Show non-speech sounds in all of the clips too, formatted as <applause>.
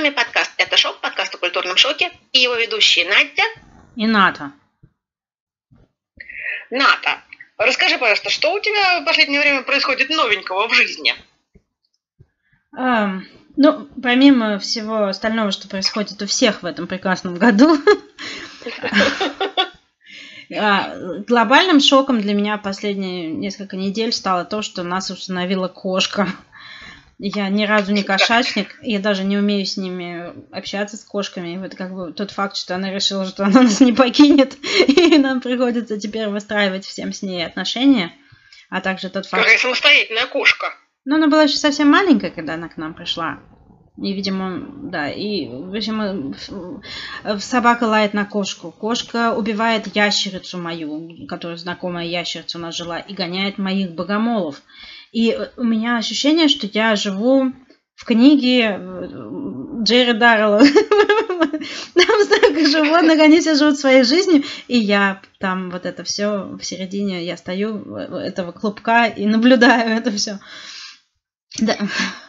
вами подкаст «Это шок», подкаст о культурном шоке, и его ведущие Надя и Ната. Ната, расскажи, пожалуйста, что у тебя в последнее время происходит новенького в жизни? Um, ну, помимо всего остального, что происходит у всех в этом прекрасном году, <laughs> а, глобальным шоком для меня последние несколько недель стало то, что нас установила кошка. Я ни разу не кошачник, я даже не умею с ними общаться, с кошками. И вот как бы тот факт, что она решила, что она нас не покинет, <laughs> и нам приходится теперь выстраивать всем с ней отношения. А также тот факт... Какая самостоятельная кошка. Ну, она была еще совсем маленькая, когда она к нам пришла. И, видимо, да, и, видимо, собака лает на кошку. Кошка убивает ящерицу мою, которая знакомая ящерица у нас жила, и гоняет моих богомолов. И у меня ощущение, что я живу в книге э, Джерри Даррелла. <laughs> Там столько животных, они все живут своей жизнью, и я там вот это все в середине, я стою этого клубка и наблюдаю <laughs> это все. Да,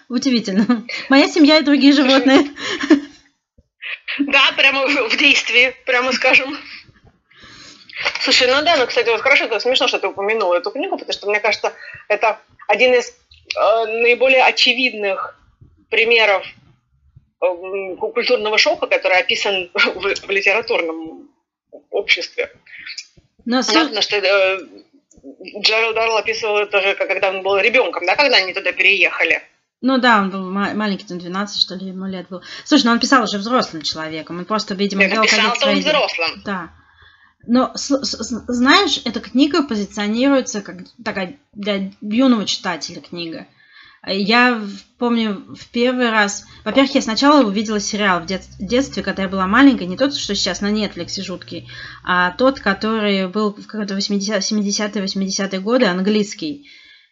удивительно. Моя семья и другие животные. <laughs> Да, прямо в действии, прямо скажем. Слушай, ну да, ну, кстати, вот хорошо, это смешно, что ты упомянула эту книгу, потому что, мне кажется, это один из э, наиболее очевидных примеров э, культурного шока, который описан <laughs> в, в литературном обществе. Но Понятно, что э, Джеральд Дарл описывал это же, когда он был ребенком, да, когда они туда переехали. Ну да, он был маленький, там 12, что ли, ему лет был. Слушай, ну он писал уже взрослым человеком, он просто, видимо, делал какие-то свои... взрослым. Да. Но знаешь, эта книга позиционируется как такая для юного читателя книга. Я помню в первый раз... Во-первых, я сначала увидела сериал в дет... детстве, когда я была маленькая. Не тот, что сейчас на Netflix жуткий, а тот, который был в 80-е, 80-е годы, английский.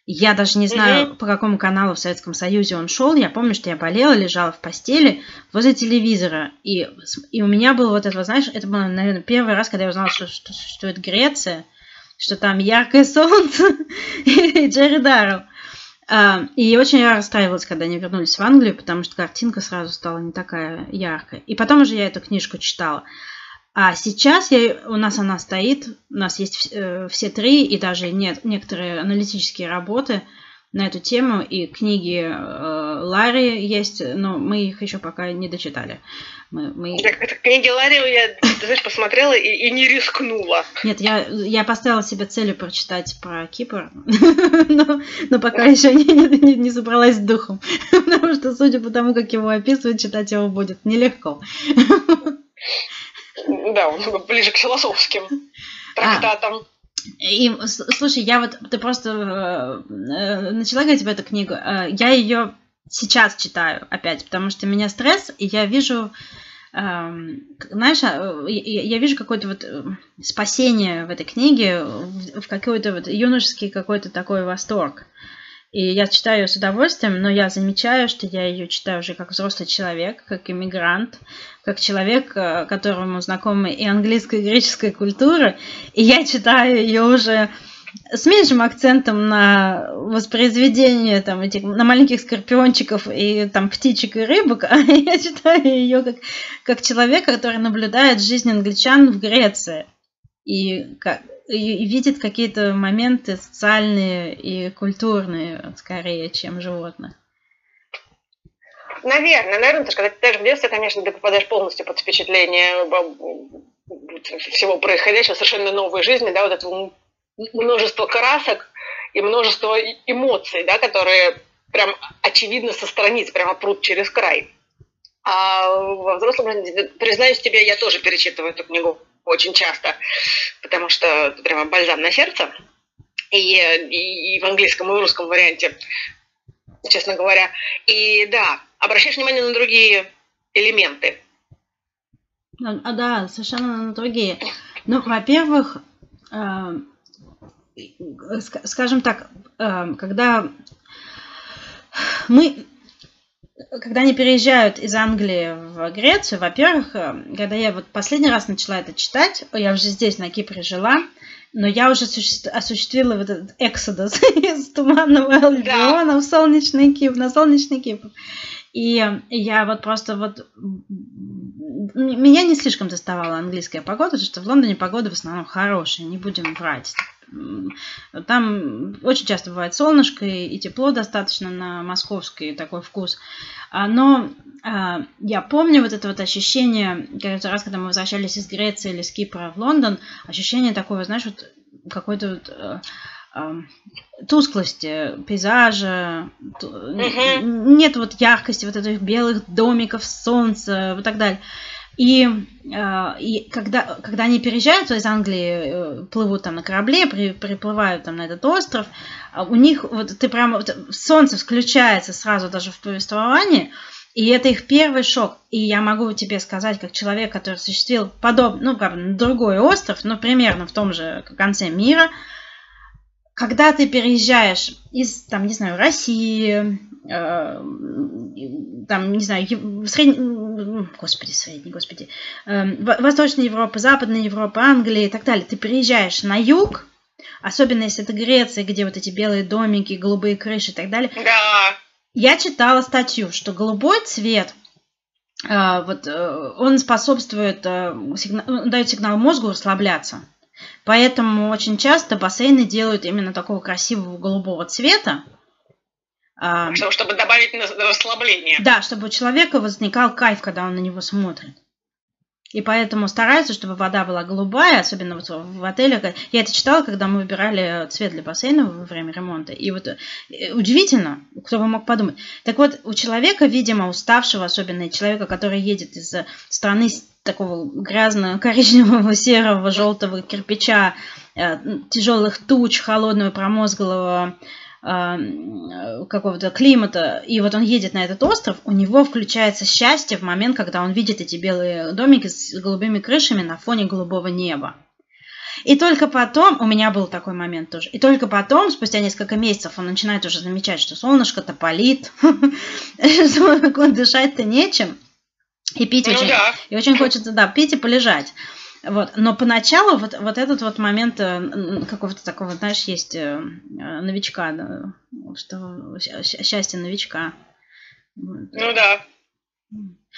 Я даже не знаю, mm-hmm. по какому каналу в Советском Союзе он шел. Я помню, что я болела, лежала в постели возле телевизора. И, и у меня было вот это, знаешь, это был, наверное, первый раз, когда я узнала, что, что, это Греция, что там яркое <laughs> солнце и Джерри Даррелл. А, и очень я расстраивалась, когда они вернулись в Англию, потому что картинка сразу стала не такая яркая. И потом уже я эту книжку читала. А сейчас я, у нас она стоит, у нас есть э, все три и даже нет, некоторые аналитические работы на эту тему, и книги э, Ларри есть, но мы их еще пока не дочитали. Мы, мы... Так, книги Ларри я, ты знаешь, посмотрела и, и не рискнула. Нет, я, я поставила себе целью прочитать про Кипр, <laughs> но, но пока еще не, не, не собралась с духом, <laughs> потому что, судя по тому, как его описывают, читать его будет нелегко. <laughs> Да, ближе к философским трактатам. А. И слушай, я вот ты просто э, э, начала говорить об эту книгу. Э, я ее сейчас читаю опять, потому что у меня стресс, и я вижу, э, знаешь, э, я, я вижу какое-то вот э, спасение в этой книге, в, в какой-то вот юношеский какой-то такой восторг. И я читаю ее с удовольствием, но я замечаю, что я ее читаю уже как взрослый человек, как иммигрант, как человек, э, которому знакомы и английская, и греческая культура. И я читаю ее уже с меньшим акцентом на воспроизведение там, этих, на маленьких скорпиончиков и там птичек и рыбок, <laughs> а я читаю ее как, как человек, который наблюдает жизнь англичан в Греции. И как, и видит какие-то моменты социальные и культурные скорее, чем животных. Наверное, наверное, потому что когда ты даже в детстве, конечно, ты попадаешь полностью под впечатление всего происходящего, совершенно новой жизни, да, вот этого множество красок и множество эмоций, да, которые прям очевидно со страниц прямо прут через край. А во взрослом, признаюсь тебе, я тоже перечитываю эту книгу очень часто, потому что это прямо бальзам на сердце. И, и, и в английском, и в русском варианте, честно говоря. И да, обращаешь внимание на другие элементы. А, да, совершенно на другие. Ну, во-первых, э, скажем так, э, когда мы когда они переезжают из Англии в Грецию, во-первых, э, когда я вот последний раз начала это читать, я уже здесь, на Кипре жила, но я уже осуществила вот этот эксодус <laughs> из Туманного Альбиона да. в солнечный Кипр, на солнечный Кипр. И я вот просто вот... Меня не слишком доставала английская погода, потому что в Лондоне погода в основном хорошая, не будем врать. Там очень часто бывает солнышко и тепло достаточно на московский такой вкус. А, но а, я помню вот это вот ощущение, каждый раз, когда мы возвращались из Греции или с Кипра в Лондон, ощущение такое, знаешь, вот какой-то вот э, тусклости пейзажа, угу. нет вот яркости вот этих белых домиков, солнца и так далее. И, э, и когда, когда они переезжают из Англии, э, плывут там на корабле, при, приплывают там на этот остров, а у них вот ты прямо вот, солнце включается сразу даже в повествовании, и это их первый шок. И я могу тебе сказать, как человек, который осуществил подобный, ну, правда, другой остров, но примерно в том же конце мира, когда ты переезжаешь из, там, не знаю, России, там, не знаю, средний, господи, средний, господи, э, Восточная Европа, Западная Европа, Англия и так далее, ты переезжаешь на юг, особенно если это Греция, где вот эти белые домики, голубые крыши и так далее. Да. Я читала статью, что голубой цвет э, вот, э, он способствует, э, сигнал, дает сигнал мозгу расслабляться. Поэтому очень часто бассейны делают именно такого красивого голубого цвета. Чтобы, чтобы добавить расслабление. Да, чтобы у человека возникал кайф, когда он на него смотрит. И поэтому стараются, чтобы вода была голубая, особенно вот в отелях. Я это читала, когда мы выбирали цвет для бассейна во время ремонта. И вот э, удивительно, кто бы мог подумать. Так вот, у человека, видимо, уставшего, особенно человека, который едет из страны такого грязного, коричневого, серого, желтого кирпича, э, тяжелых туч, холодного, промозглого, какого-то климата, и вот он едет на этот остров, у него включается счастье в момент, когда он видит эти белые домики с голубыми крышами на фоне голубого неба. И только потом, у меня был такой момент тоже, и только потом, спустя несколько месяцев, он начинает уже замечать, что солнышко-то палит, <laughs> дышать-то нечем, и пить ну очень, и очень хочется, да, пить и полежать. Вот. Но поначалу вот, вот этот вот момент э, какого-то такого, знаешь, есть э, новичка, да, что счастье новичка. Ну да.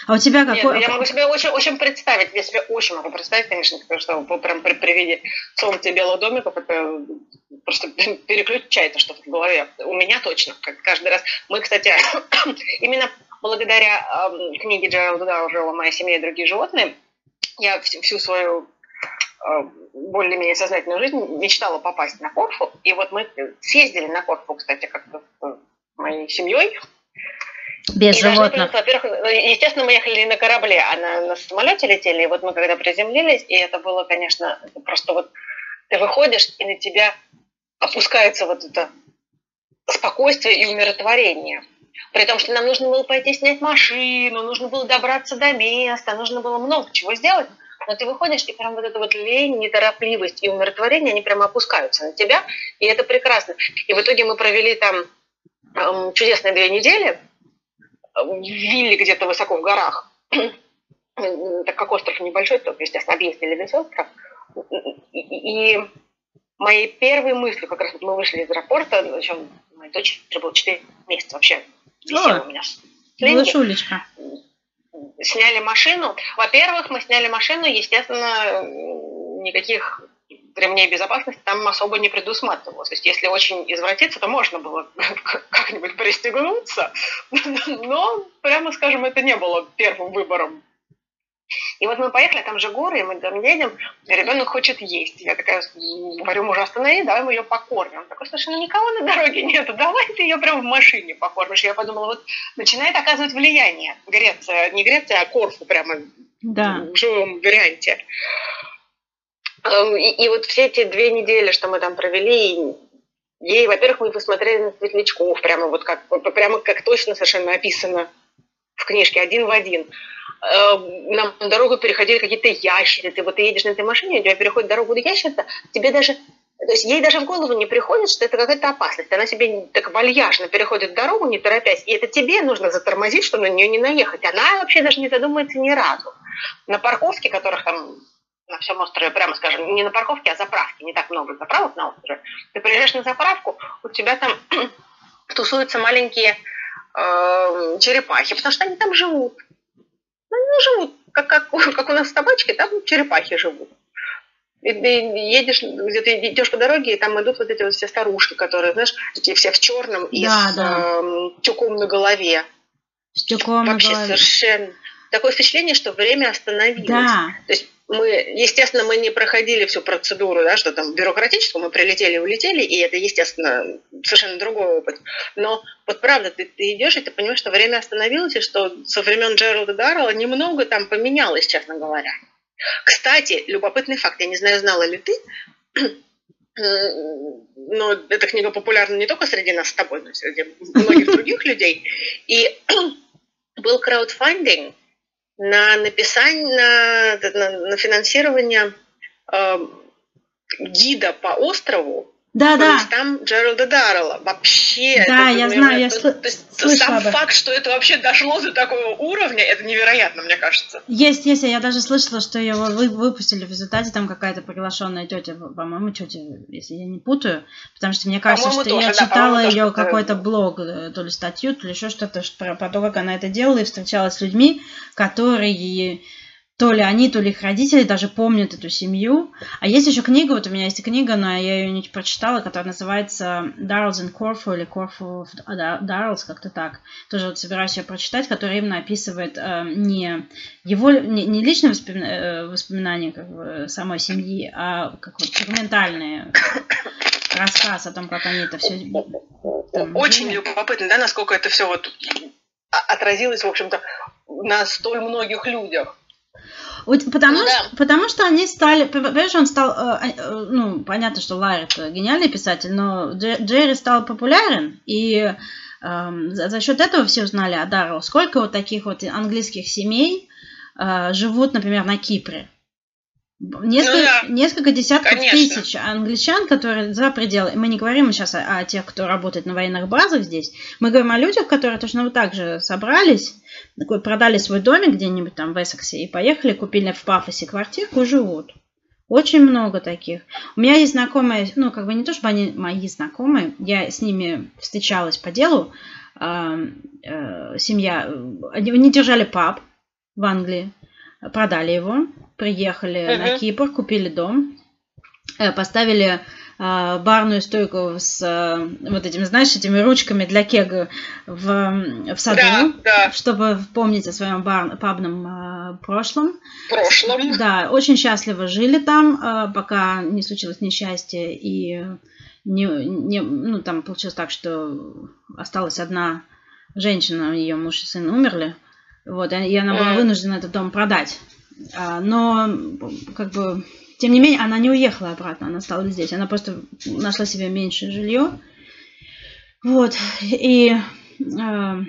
А у тебя какой? Нет, я могу себе очень, очень представить, я себе очень могу представить, конечно, потому что прям при, при виде солнца и белого домика это просто <laughs> переключается что-то в голове. У меня точно, как каждый раз. Мы, кстати, <coughs> именно благодаря э, книге Джералда Даужела «Моя семья и другие животные», я всю свою э, более-менее сознательную жизнь мечтала попасть на Корфу. И вот мы съездили на Корфу, кстати, как-то с моей семьей. Без и животных. Во-первых, ну, естественно, мы ехали на корабле, а на, на самолете летели. И вот мы когда приземлились, и это было, конечно, просто вот ты выходишь, и на тебя опускается вот это спокойствие и умиротворение. При том, что нам нужно было пойти снять машину, нужно было добраться до места, нужно было много чего сделать. Но ты выходишь, и прям вот эта вот лень, неторопливость и умиротворение, они прямо опускаются на тебя, и это прекрасно. И в итоге мы провели там эм, чудесные две недели в вилле где-то высоко в горах. <clears throat> так как остров небольшой, то, естественно, объездили весь остров. И, и моей первой мыслью, как раз мы вышли из аэропорта, причем моей дочери было 4 месяца вообще висела у меня. Малышулечка. Сняли машину. Во-первых, мы сняли машину, естественно, никаких ремней безопасности там особо не предусматривалось. То есть, если очень извратиться, то можно было <laughs> как-нибудь пристегнуться, <laughs> но, прямо скажем, это не было первым выбором и вот мы поехали, там же горы, и мы там едем, и ребенок хочет есть. Я такая говорю мужу, останови, давай мы ее покормим. Он такой, слушай, ну никого на дороге нету, давай ты ее прямо в машине покормишь. Я подумала, вот начинает оказывать влияние Греция, не Греция, а Корфу прямо да. в живом варианте. Эм, и, и вот все эти две недели, что мы там провели, ей, во-первых, мы посмотрели на светлячков, прямо вот как, прямо как точно совершенно описано в книжке, один в один. Э, нам на дорогу переходили какие-то ящерицы. Вот ты едешь на этой машине, у тебя переходит дорогу ящерица, тебе даже то есть ей даже в голову не приходит, что это какая-то опасность. Она себе так вальяжно переходит дорогу, не торопясь, и это тебе нужно затормозить, чтобы на нее не наехать. Она вообще даже не задумается ни разу. На парковке, которых там на всем острове, прямо скажем, не на парковке, а заправке, не так много заправок на острове, ты приезжаешь на заправку, у тебя там <clears throat> тусуются маленькие э, черепахи, потому что они там живут. Ну, они живут, как, как, <laughs> как у нас с табачкой, там черепахи живут. И ты едешь, где-то идешь по дороге, и там идут вот эти вот все старушки, которые, знаешь, такие все в черном и да, с да. Э, тюком на голове. С тюком Вообще на голове. совершенно такое впечатление, что время остановилось. Да. То есть мы, естественно, мы не проходили всю процедуру, да, что там бюрократическую, мы прилетели, улетели, и это, естественно, совершенно другой опыт. Но вот правда, ты, ты идешь, и ты понимаешь, что время остановилось, и что со времен Джералда Даррелла немного там поменялось, честно говоря. Кстати, любопытный факт, я не знаю, знала ли ты, <clears throat> но эта книга популярна не только среди нас с тобой, но и среди многих других людей. И <clears throat> был краудфандинг на написание, на, на, на финансирование э, гида по острову да, да. там Джералда Даррелла. Вообще. Да, это, я знаю, я то, то есть, Сам об... факт, что это вообще дошло до такого уровня, это невероятно, мне кажется. Есть, есть. Я даже слышала, что его вы, выпустили в результате, там какая-то приглашенная тетя, по-моему, тетя, если я не путаю, потому что мне кажется, что тоже, я да, читала ее какой-то блог, э, то ли статью, то ли еще что-то про, про то, как она это делала, и встречалась с людьми, которые то ли они, то ли их родители даже помнят эту семью. А есть еще книга, вот у меня есть книга, но я ее не прочитала, которая называется Darrells and Corfu или Corfu Darrells, как-то так. Тоже вот собираюсь ее прочитать, которая именно описывает э, не его, не, не личные э, воспоминания как бы, самой семьи, а как вот документальные рассказ о том, как они это все... Там, Очень жили. любопытно, да, насколько это все вот отразилось, в общем-то, на столь многих людях. Потому, ну, что, потому что они стали, понимаешь, он стал, э, э, ну, понятно, что Ларри это гениальный писатель, но Джерри стал популярен, и э, за, счет этого все узнали о Даррелл. Сколько вот таких вот английских семей э, живут, например, на Кипре? Несколько, ну, да. несколько десятков Конечно. тысяч англичан, которые за пределы. Мы не говорим сейчас о, о тех, кто работает на военных базах здесь. Мы говорим о людях, которые точно вот так же собрались, продали свой домик где-нибудь там в Эссексе и поехали, купили в Пафосе квартирку и живут. Очень много таких. У меня есть знакомые, ну, как бы не то, чтобы они мои знакомые, я с ними встречалась по делу. Э, э, семья, они держали паб в Англии, продали его, приехали uh-huh. на Кипр, купили дом, э, поставили а, барную стойку с э, вот этими, знаешь, этими ручками для кега в, в саду, да, да. чтобы помнить о своем бар, пабном а, прошлом. Прошлом. Да, очень счастливо жили там, а, пока не случилось несчастье и не, не, ну, там получилось так, что осталась одна женщина, ее муж и сын умерли, вот, и она была вынуждена этот дом продать. А, но, как бы, тем не менее, она не уехала обратно, она стала здесь. Она просто нашла себе меньшее жилье. Вот, и а,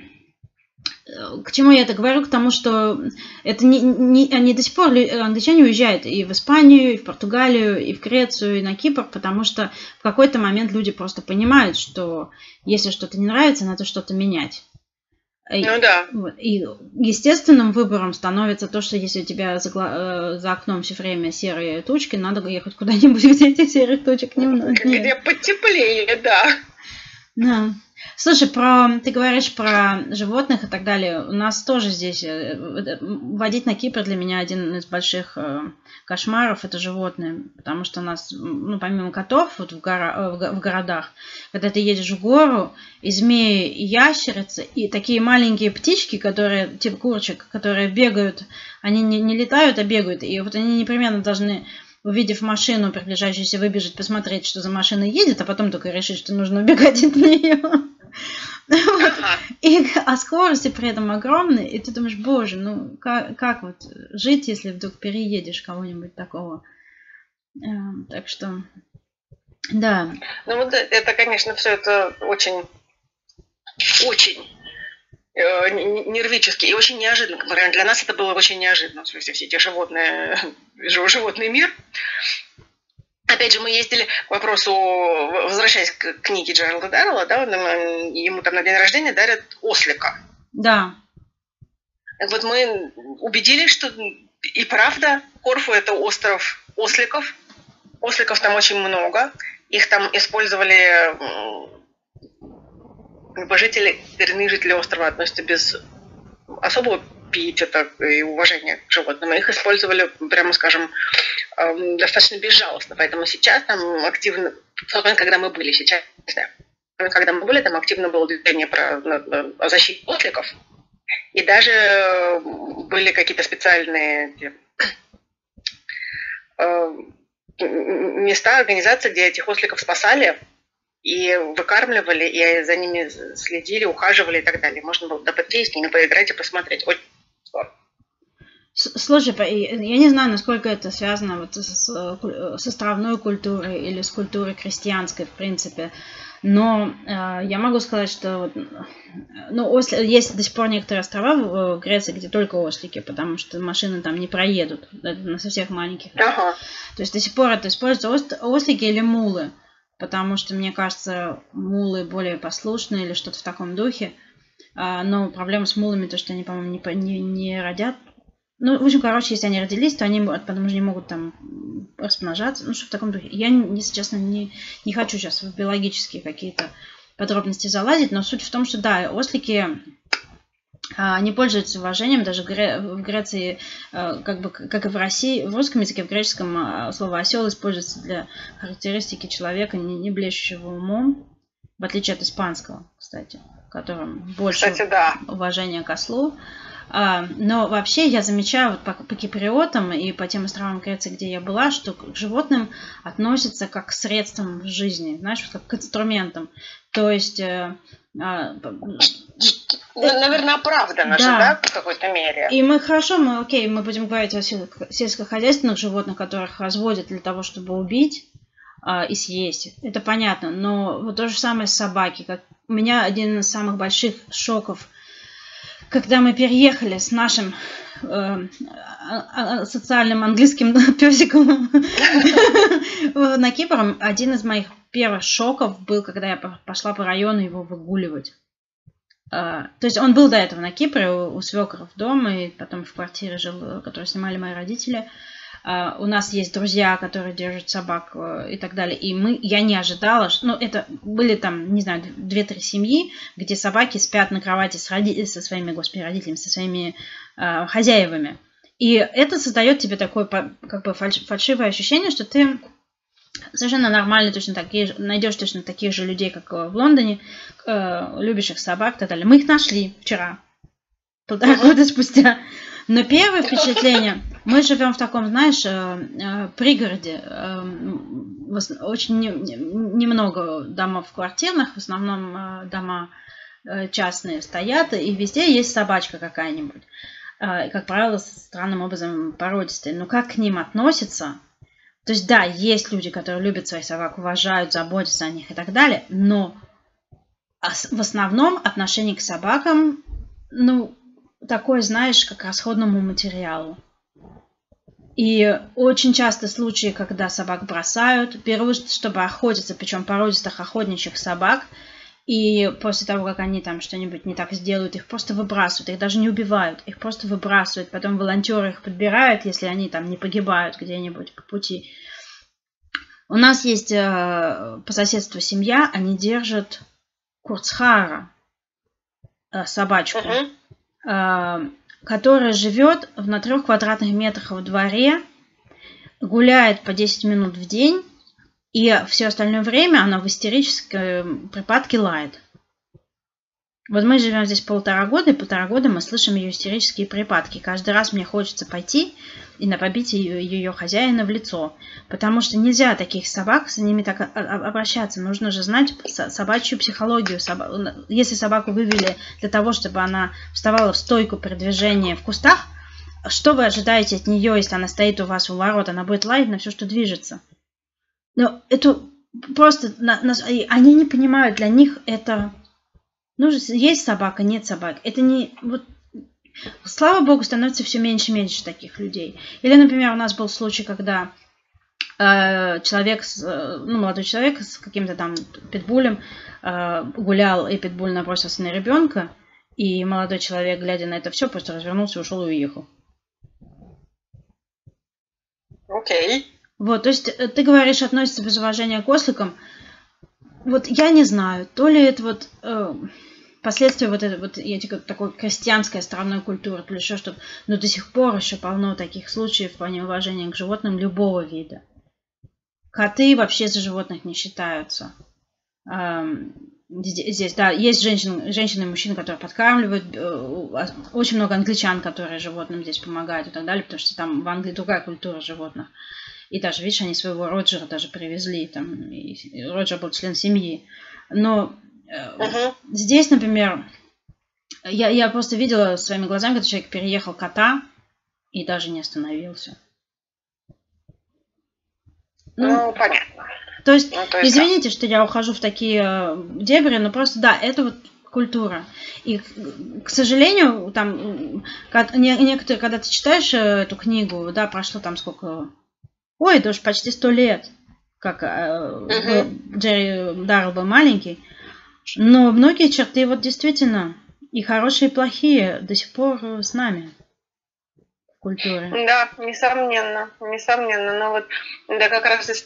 к чему я это говорю? К тому, что это не, не, они до сих пор, англичане уезжают и в Испанию, и в Португалию, и в Грецию, и на Кипр, потому что в какой-то момент люди просто понимают, что если что-то не нравится, надо что-то менять. Ну да. И естественным выбором становится то, что если у тебя за, э, за окном все время серые тучки, надо ехать куда-нибудь, <laughs> где этих серых точек немного. Где потеплее, да. Да. Слушай, про ты говоришь про животных и так далее. У нас тоже здесь э, водить на Кипр для меня один из больших э, кошмаров это животные, потому что у нас, ну помимо котов, вот в, гора, в городах, когда ты едешь в гору, и змеи, и ящерицы, и такие маленькие птички, которые типа курочек, которые бегают, они не, не летают, а бегают, и вот они непременно должны увидев машину, приближающуюся, выбежать, посмотреть, что за машина едет, а потом только решить, что нужно убегать от нее. Вот. И, а скорости при этом огромные, и ты думаешь, боже, ну как, как вот жить, если вдруг переедешь кого-нибудь такого. Эм, так что, да. Ну вот это, конечно, все это очень, очень э, нервически и очень неожиданно. Для нас это было очень неожиданно. В смысле, все эти животные, <laughs> животный мир. Опять же, мы ездили к вопросу, возвращаясь к книге Джералда Даррелла, да, ему там на день рождения дарят ослика. Да. Вот мы убедились, что и правда Корфу это остров осликов. Осликов там очень много. Их там использовали небожители, коренные жители острова относятся без особого эпитета и уважения к животным. Их использовали, прямо скажем, эм, достаточно безжалостно. Поэтому сейчас там активно, когда мы были сейчас, да, когда мы были, там активно было движение про о защите осликов. И даже э, были какие-то специальные э, места, организации, где этих осликов спасали и выкармливали, и за ними следили, ухаживали и так далее. Можно было подойти с ними поиграть и посмотреть. Очень Слушай, я не знаю, насколько это связано вот с, с островной культурой или с культурой крестьянской, в принципе. Но э, я могу сказать, что вот, ну, осли, есть до сих пор некоторые острова в, в Греции, где только ослики, потому что машины там не проедут, на совсем маленьких. Ага. То есть до сих пор это используются ос, ослики или мулы, потому что, мне кажется, мулы более послушные или что-то в таком духе. А, но проблема с мулами то, что они, по-моему, не, не, не родят ну, в общем, короче, если они родились, то они потому что не могут там размножаться. Ну, что в таком духе. Я, если честно, не, не хочу сейчас в биологические какие-то подробности залазить, но суть в том, что да, ослики а, они пользуются уважением, даже в Греции, а, как бы, как и в России, в русском языке, в греческом а, слово осел используется для характеристики человека, не, не блещущего умом, в отличие от испанского, кстати, в котором больше кстати, да. уважения к ослу. А, но вообще я замечаю вот по, по киприотам и по тем островам Греции, где я была, что к животным относятся как к средствам жизни, знаешь, как к инструментам. То есть... Э, а, ну, наверное, оправдано да. же, да, в какой-то мере. И мы хорошо, мы, окей, мы будем говорить о сельскохозяйственных животных, которых разводят для того, чтобы убить а, и съесть. Это понятно. Но вот то же самое с собаки. Как у меня один из самых больших шоков когда мы переехали с нашим э, социальным английским <laughs> песиком <laughs> на Кипр, один из моих первых шоков был, когда я пошла по району его выгуливать. Uh, то есть он был до этого на Кипре у, у свекров дома, и потом в квартире жил, которую снимали мои родители. Uh, у нас есть друзья, которые держат собак uh, и так далее. И мы, я не ожидала, что, ну, это были там, не знаю, две-три семьи, где собаки спят на кровати с роди... со своими, господи, родителями, со своими uh, хозяевами. И это создает тебе такое, как бы, фальш... фальшивое ощущение, что ты совершенно нормально точно такие, найдешь точно таких же людей, как в Лондоне, любящих собак и так далее. Мы их нашли вчера, полтора года спустя. Но первое впечатление, мы живем в таком, знаешь, э, э, пригороде. Э, очень немного домов квартирных, в основном дома частные стоят, и везде есть собачка какая-нибудь. Как правило, странным образом породистые. Но как к ним относятся? То есть, да, есть люди, которые любят своих собак, уважают, заботятся о них и так далее, но в основном отношение к собакам, ну, такое, знаешь, как расходному материалу. И очень часто случаи, когда собак бросают, берут, чтобы охотиться, причем породистых охотничьих собак, и после того, как они там что-нибудь не так сделают, их просто выбрасывают, их даже не убивают, их просто выбрасывают. Потом волонтеры их подбирают, если они там не погибают где-нибудь по пути. У нас есть э, по соседству семья, они держат курцхара, э, собачку. Uh-huh. Э, которая живет на трех квадратных метрах в дворе, гуляет по 10 минут в день, и все остальное время она в истерическом припадке лает. Вот мы живем здесь полтора года, и полтора года мы слышим ее истерические припадки. Каждый раз мне хочется пойти и напобить ее, ее хозяина в лицо. Потому что нельзя таких собак, с ними так обращаться. Нужно же знать собачью психологию. Если собаку вывели для того, чтобы она вставала в стойку при движении в кустах, что вы ожидаете от нее, если она стоит у вас у ворот? Она будет лаять на все, что движется. Но это просто... Они не понимают, для них это ну, есть собака, нет собак. Это не... Вот, слава богу, становится все меньше и меньше таких людей. Или, например, у нас был случай, когда э, человек, э, ну, молодой человек с каким-то там питбулем э, гулял, и питбуль набросился на ребенка, и молодой человек, глядя на это все, просто развернулся, ушел и уехал. Окей. Okay. Вот, то есть э, ты говоришь, относится без уважения к осликам. вот я не знаю, то ли это вот э, последствия вот этой вот эти, такой крестьянской островной культуры, то ли еще что-то, но до сих пор еще полно таких случаев в плане уважения к животным любого вида. Коты вообще за животных не считаются. Эм, здесь, да, есть женщины, женщины и мужчины, которые подкармливают, э, очень много англичан, которые животным здесь помогают и так далее, потому что там в Англии другая культура животных. И даже, видишь, они своего Роджера даже привезли, там, и Роджер был член семьи. Но uh-huh. здесь, например, я, я просто видела своими глазами, когда человек переехал кота и даже не остановился. Ну, ну понятно. То есть, ну, то есть извините, да. что я ухожу в такие э, дебри, но просто да, это вот культура. И, к сожалению, там некоторые, когда ты читаешь э, эту книгу, да, прошло там сколько, ой, это уж почти сто лет, как uh-huh. Джерри Даррелл был маленький, но многие черты вот действительно и хорошие, и плохие до сих пор с нами культуре. Да, несомненно, несомненно. Но вот да, как раз из,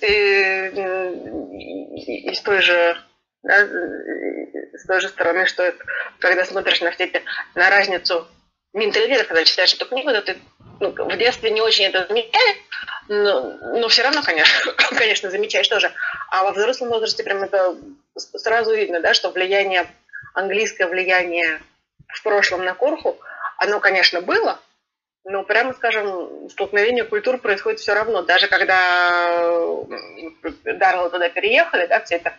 из той же да, с той же стороны, что когда смотришь на все эти, на разницу менталитета, когда читаешь эту книгу, то ты ну, в детстве не очень это замечаешь, но, но все равно, конечно, <coughs> конечно, замечаешь тоже. А во взрослом возрасте прям это сразу видно, да, что влияние, английское влияние в прошлом на Корху, оно, конечно, было, ну, прямо скажем, столкновение культур происходит все равно. Даже когда Дарреллы туда переехали, да, все это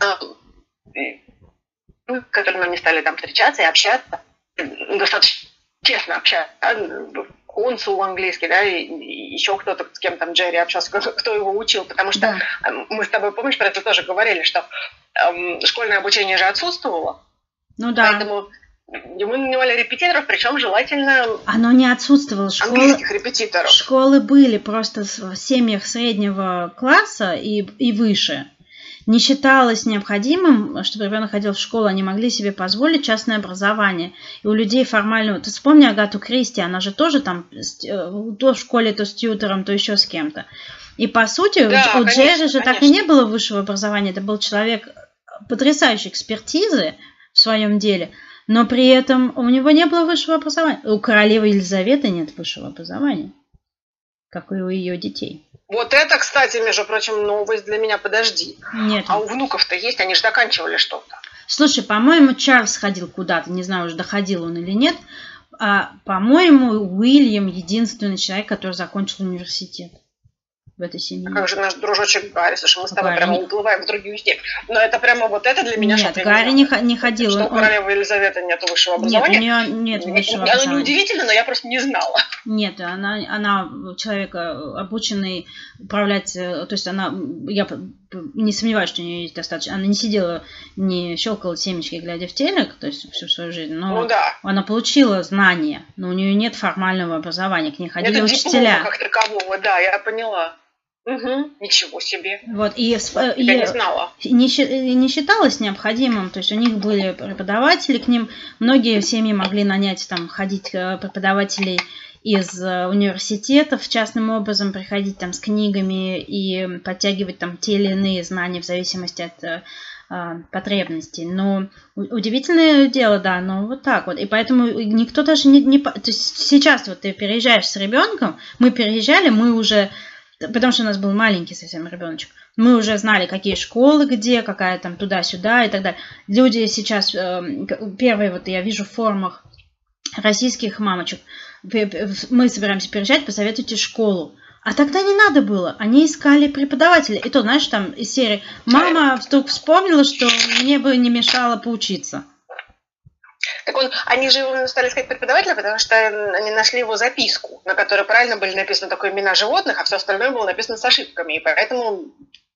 а, которыми они стали там встречаться и общаться, достаточно честно общаться. Да? Консул английский, да, и, еще кто-то, с кем там Джерри общался, кто, кто его учил, потому что да. мы с тобой, помнишь, про это тоже говорили, что эм, школьное обучение же отсутствовало. Ну да. Поэтому Ему нанимали репетиторов, причем желательно Оно не отсутствовало. Школы, английских репетиторов. Школы были просто в семьях среднего класса и, и выше. Не считалось необходимым, чтобы ребенок ходил в школу, они могли себе позволить частное образование. И у людей формального... Ты вспомни Агату Кристи, она же тоже там э, то в школе, то с тьютером, то еще с кем-то. И по сути, да, у конечно, Джерри же конечно. так и не было высшего образования. Это был человек потрясающей экспертизы в своем деле – но при этом у него не было высшего образования. У королевы Елизаветы нет высшего образования, как и у ее детей. Вот это, кстати, между прочим, новость для меня. Подожди. Нет. А у внуков-то есть, они же заканчивали что-то. Слушай, по-моему, Чарльз ходил куда-то, не знаю, уже доходил он или нет. А, по-моему, Уильям единственный человек, который закончил университет в этой семье. Как же наш дружочек Гарри, слушай, мы с тобой Гарри. прямо уплываем в другие степи. Но это прямо вот это для меня Нет, Гарри не, не ходил. Что у королевы Елизаветы нет высшего образования. Нет, у нее нет высшего образования. Оно неудивительно, но я просто не знала. Нет, она, она человек э, обученный управлять, э, то есть она, я не сомневаюсь, что у нее есть достаточно, она не сидела, не щелкала семечки, глядя в телек, то есть всю свою жизнь, но ну, да. она получила знания, но у нее нет формального образования, к ней ходили нет учителя. как такового, да, я поняла. Угу, ничего себе. Вот, и, Я и не знала. Не, не считалось необходимым, то есть у них были преподаватели, к ним многие семьи могли нанять, там, ходить э, преподавателей из э, университетов частным образом, приходить там с книгами и подтягивать там те или иные знания в зависимости от э, потребностей. Но удивительное дело, да, но вот так вот. И поэтому никто даже не... не то есть сейчас вот ты переезжаешь с ребенком, мы переезжали, мы уже потому что у нас был маленький совсем ребеночек. Мы уже знали, какие школы где, какая там туда-сюда и так далее. Люди сейчас, э, первые вот я вижу в формах российских мамочек, мы собираемся переезжать, посоветуйте школу. А тогда не надо было. Они искали преподавателя. И то, знаешь, там из серии «Мама вдруг вспомнила, что мне бы не мешало поучиться». Так он, они же его стали искать преподавателя, потому что они нашли его записку, на которой правильно были написаны только имена животных, а все остальное было написано с ошибками. И поэтому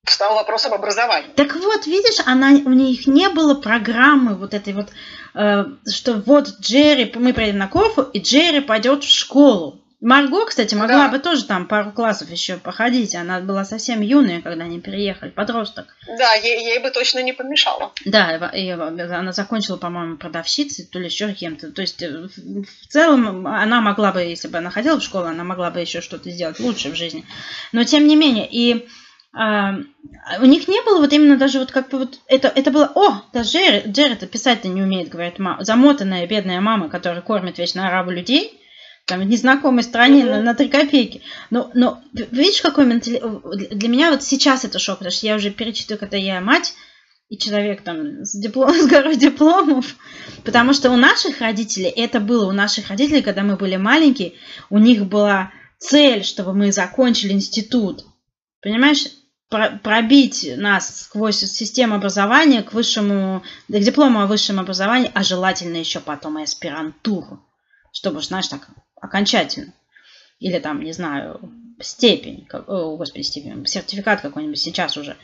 встал вопрос об образовании. Так вот, видишь, она, у них не было программы вот этой вот, э, что вот Джерри, мы поедем на Корфу, и Джерри пойдет в школу. Марго, кстати, могла да. бы тоже там пару классов еще походить. Она была совсем юная, когда они переехали, подросток. Да, ей, ей бы точно не помешало. Да, и, она закончила, по-моему, продавщицей, то ли еще кем-то. То есть, э, в целом, она могла бы, если бы она ходила в школу, она могла бы еще что-то сделать лучше в жизни. Но, тем не менее, и а, у них не было вот именно даже вот как бы вот это, это было, о, да Джерри, Джерри-то писать-то не умеет, говорит мама, замотанная бедная мама, которая кормит вечно арабу людей, там, в незнакомой стране на, на 3 копейки. Но, но видишь, какой менталитет... Для меня вот сейчас это шок, потому что я уже перечитываю, когда я мать, и человек там с, диплом, <laughs> с горой дипломов. Потому что у наших родителей, это было у наших родителей, когда мы были маленькие, у них была цель, чтобы мы закончили институт. Понимаешь? пробить нас сквозь систему образования к высшему, к диплому о высшем образовании, а желательно еще потом и аспирантуру, чтобы, знаешь, так окончательно. Или там, не знаю, степень, о, господи, степень, сертификат какой-нибудь сейчас уже.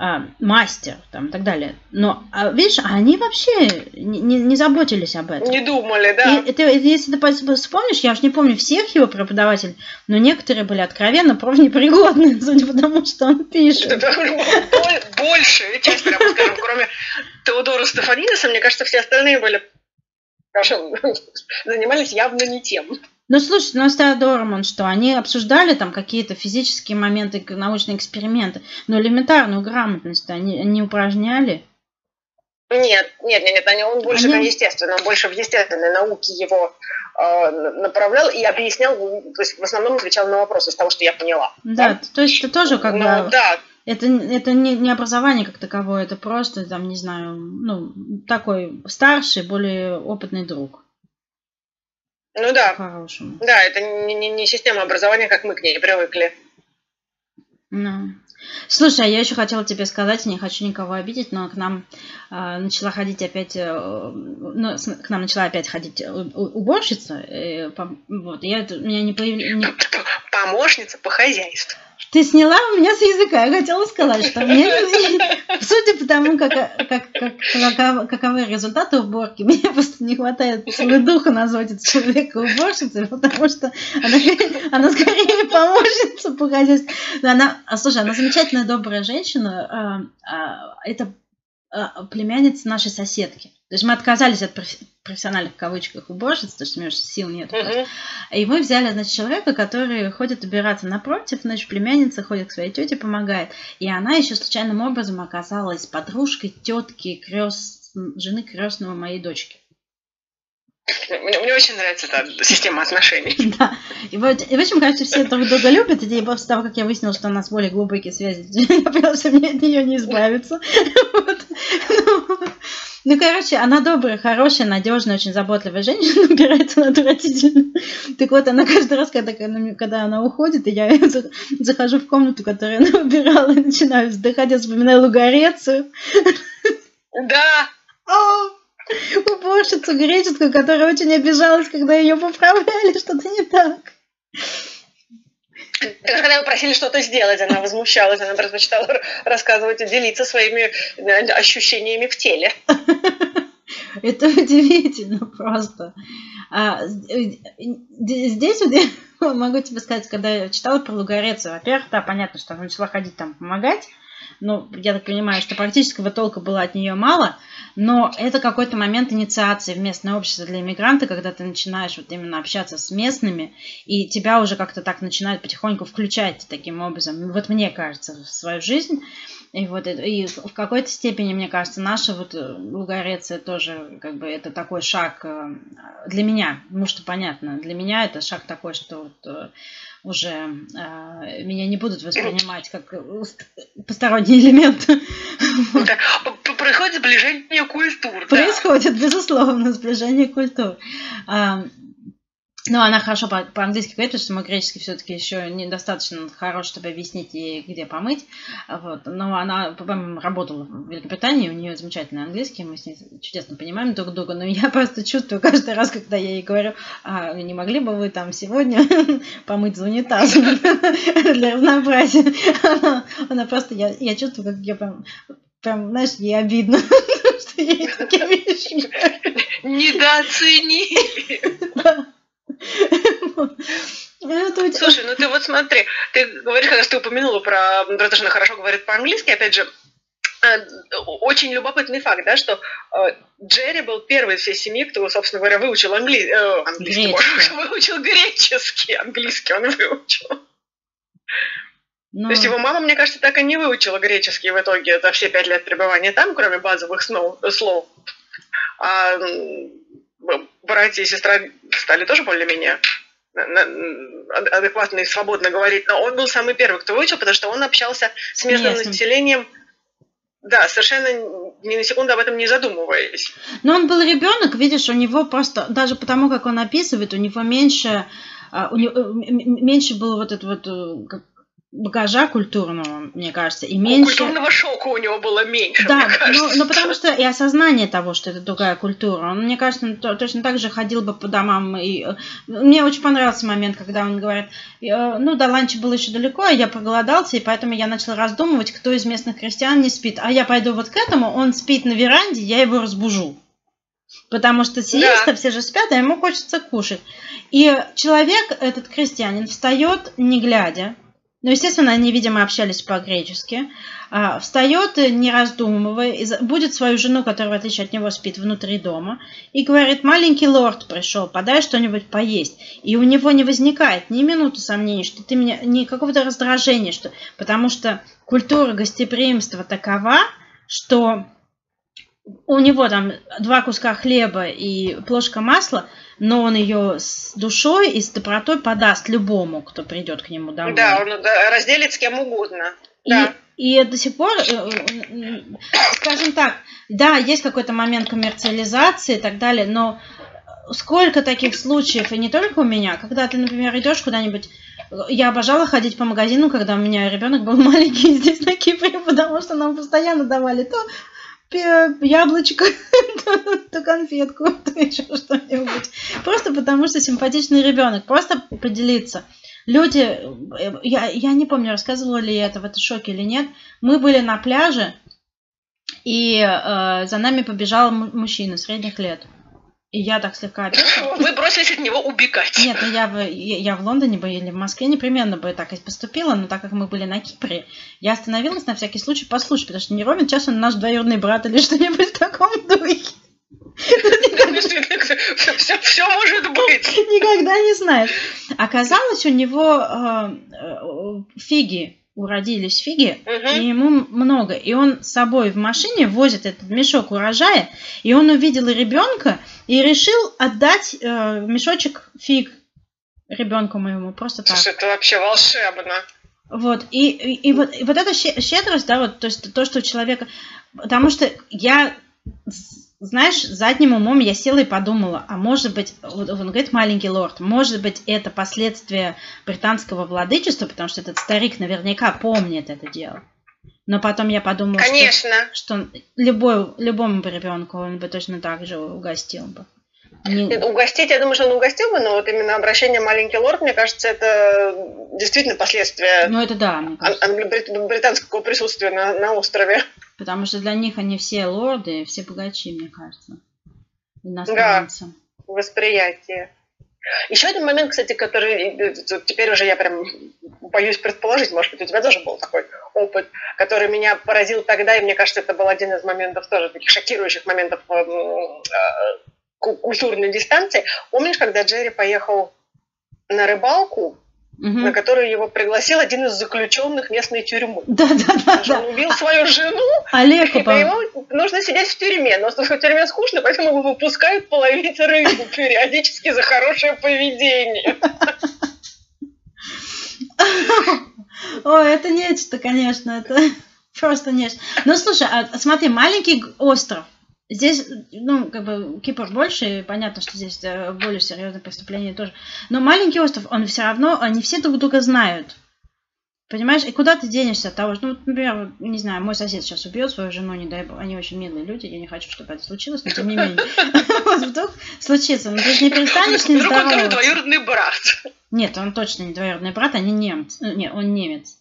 А, мастер там, и так далее. Но, а, видишь, они вообще не, не заботились об этом. Не думали, да. И, ты, если ты вспомнишь, я уж не помню всех его преподавателей, но некоторые были откровенно профнепригодны, <laughs> судя по тому, что он пишет. Больше, часть, прямо скажем, кроме Теодора Стефанидеса, мне кажется, все остальные были <laughs> занимались явно не тем. Ну, слушай, ну, с Теодором что, они обсуждали там какие-то физические моменты, научные эксперименты, но элементарную грамотность они не упражняли. Нет, нет, нет, нет, он больше они... естественно, он больше в естественной науке его э, направлял и объяснял, то есть в основном отвечал на вопросы из того, что я поняла. Да, да? то есть это тоже как но, бы... Да. Это, это не, не образование как таковое, это просто, там, не знаю, ну, такой старший, более опытный друг. Ну да. По-хорошему. Да, это не, не, не система образования, как мы к ней привыкли. Ну. Слушай, а я еще хотела тебе сказать, не хочу никого обидеть, но к нам э, начала ходить опять, э, ну, к нам начала опять ходить уборщица. Э, по, вот, я, меня не появилась... Помощница по хозяйству. Ты сняла у меня с языка. Я хотела сказать, что мне, судя по тому, как, как, как, каков, каковы результаты уборки, мне просто не хватает силы духа назвать этого человека уборщицей, потому что она, она скорее помощница по хозяйству. Она, а, слушай, она замечательная, добрая женщина. А, а, это племянница нашей соседки. То есть мы отказались от профессиональных в кавычках уборщиц, потому что у меня сил нет. Uh-huh. И мы взяли, значит, человека, который ходит убираться напротив, значит, племянница ходит к своей тете, помогает. И она еще случайным образом оказалась подружкой тетки крест... жены крестного моей дочки. Мне, мне очень нравится эта система отношений. <laughs> Да. И, вот, и в общем, кажется, все друг друга любят, и после того, как я выяснила, что у нас более глубокие связи, <laughs> я поняла, что мне от нее не избавиться. <laughs> Ну, ну, короче, она добрая, хорошая, надежная, очень заботливая женщина, <laughs> убирается она отвратительно. Так вот, она каждый раз, когда, когда она уходит, и я <laughs> захожу в комнату, которую она убирала, <laughs> и начинаю вздыхать, я вспоминаю Лугарецию. Да! Уборщицу греческую, которая очень обижалась, когда ее поправляли, что-то не так. Когда вы просили что-то сделать, она возмущалась, она предпочитала рассказывать и делиться своими э, ощущениями в теле. <laughs> Это удивительно просто. А, э, здесь вот <laughs> могу тебе сказать, когда я читала про Лугарецию, во-первых, да, понятно, что она начала ходить там помогать, ну, я так понимаю, что практического толка было от нее мало, но это какой-то момент инициации в местное общество для иммигранта, когда ты начинаешь вот именно общаться с местными, и тебя уже как-то так начинают потихоньку включать таким образом, вот мне кажется, в свою жизнь. И вот и в какой-то степени, мне кажется, наша вот Лугареция тоже как бы это такой шаг э, для меня, ну что понятно, для меня это шаг такой, что вот э, уже э, меня не будут воспринимать как посторонний элемент. Происходит сближение культур. Происходит, безусловно, сближение культур. Ну, она хорошо по- по-английски говорит, потому что мой греческий все-таки еще недостаточно хорош, чтобы объяснить ей, где помыть. Вот. Но она, по-моему, работала в Великобритании, у нее замечательный английский, мы с ней чудесно понимаем друг друга, но я <laughs> просто чувствую каждый раз, когда я ей говорю, а не могли бы вы там сегодня <laughs> помыть за унитазом <laughs> для разнообразия. Она, она просто, я, я чувствую, как я прям прям, знаешь, ей обидно, что ей такие вещи. Недооцени. Слушай, ну ты вот смотри, ты говоришь, когда ты упомянула про, про то, что она хорошо говорит по-английски, опять же, э, очень любопытный факт, да, что э, Джерри был первый из всей семьи, кто, собственно говоря, выучил англи... э, английский, выучил греческий, английский он выучил. Но... То есть его мама, мне кажется, так и не выучила греческий в итоге за все пять лет пребывания там, кроме базовых снов, слов. А братья и сестра стали тоже более-менее адекватно и свободно говорить, но он был самый первый, кто выучил, потому что он общался с местным Местным. населением да, совершенно ни на секунду об этом не задумываясь. Но он был ребенок, видишь, у него просто, даже потому как он описывает, у него меньше, а, у него, э, меньше было вот это вот, э, как, багажа культурного, мне кажется, и меньше... Культурного шока у него было меньше, Да, ну, ну потому что и осознание того, что это другая культура. Он, мне кажется, то, точно так же ходил бы по домам. И... Э, мне очень понравился момент, когда он говорит, «Э, ну, до ланча было еще далеко, а я проголодался, и поэтому я начал раздумывать, кто из местных крестьян не спит. А я пойду вот к этому, он спит на веранде, я его разбужу. Потому что сиеста, да. все же спят, а ему хочется кушать. И человек, этот крестьянин, встает, не глядя, ну, естественно, они, видимо, общались по-гречески. А, встает, не раздумывая, будет свою жену, которая, в отличие от него, спит внутри дома, и говорит, маленький лорд пришел, подай что-нибудь поесть. И у него не возникает ни минуты сомнений, что ты меня, ни какого-то раздражения, что, потому что культура гостеприимства такова, что у него там два куска хлеба и плошка масла, но он ее с душой и с добротой подаст любому, кто придет к нему домой. Да, он разделит с кем угодно. И, да. и до сих пор, э, э, скажем так, да, есть какой-то момент коммерциализации и так далее, но сколько таких случаев, и не только у меня, когда ты, например, идешь куда-нибудь я обожала ходить по магазину, когда у меня ребенок был <laughs> маленький здесь на Кипре, потому что нам постоянно давали то яблочко, <laughs> то конфетку, <laughs> то еще что-нибудь. Просто потому что симпатичный ребенок. Просто поделиться. Люди, э, я, я не помню, рассказывала ли я это в этом шоке или нет. Мы были на пляже, и э, за нами побежал мужчина средних лет. И я так слегка <coughs> опешила. Вы бросились от него убегать. Нет, ну я, бы, я, я в Лондоне бы или в Москве непременно бы так и поступила, но так как мы были на Кипре, я остановилась на всякий случай послушать, потому что не ровен час он наш двоюродный брат или что-нибудь в таком духе. Все, <laughs> все может быть. Никогда не знаешь. Оказалось, у него э, э, фиги уродились фиги, угу. и ему много. И он с собой в машине возит этот мешок урожая, и он увидел ребенка и решил отдать э, мешочек фиг ребенку моему. Просто так. Слушай, это вообще волшебно. Вот, и, и, и, вот, и вот эта щедрость, да, вот, то есть то, что у человека... Потому что я знаешь, задним умом я села и подумала, а может быть, вот он говорит, маленький лорд, может быть, это последствия британского владычества, потому что этот старик наверняка помнит это дело. Но потом я подумала, Конечно. что, что любой, любому ребенку он бы точно так же угостил бы. Не... Угостить, я думаю, что он угостил бы, но вот именно обращение маленький лорд, мне кажется, это действительно последствие ну, это да, британского присутствия на, на острове. Потому что для них они все лорды, все богачи, мне кажется. Иностранцы. Да, восприятие. Еще один момент, кстати, который э, теперь уже я прям боюсь предположить, может быть, у тебя тоже был такой опыт, который меня поразил тогда, и мне кажется, это был один из моментов тоже таких шокирующих моментов э, э, культурной дистанции. Помнишь, когда Джерри поехал на рыбалку, угу. на которую его пригласил один из заключенных местной тюрьмы. Да, да, да. да. Он убил свою жену, Олег, и ему нужно сидеть в тюрьме. Но в тюрьме скучно, поэтому его выпускают половить рыбу периодически за хорошее поведение. <laughs> Ой, это нечто, конечно, это <laughs> просто нечто. Ну, слушай, а, смотри, маленький остров, Здесь, ну, как бы Кипр больше, и понятно, что здесь э, более серьезные преступления тоже. Но маленький остров, он все равно, они все друг друга знают. Понимаешь, и куда ты денешься от того, что, ну, например, не знаю, мой сосед сейчас убьет свою жену, не дай бог, они очень милые люди, я не хочу, чтобы это случилось, но тем не менее. <laughs> Вот вдруг случится, но ты же не перестанешь с ним. Вдруг он брат. Нет, он точно не двоюродный брат, они немцы. Э, нет, он немец.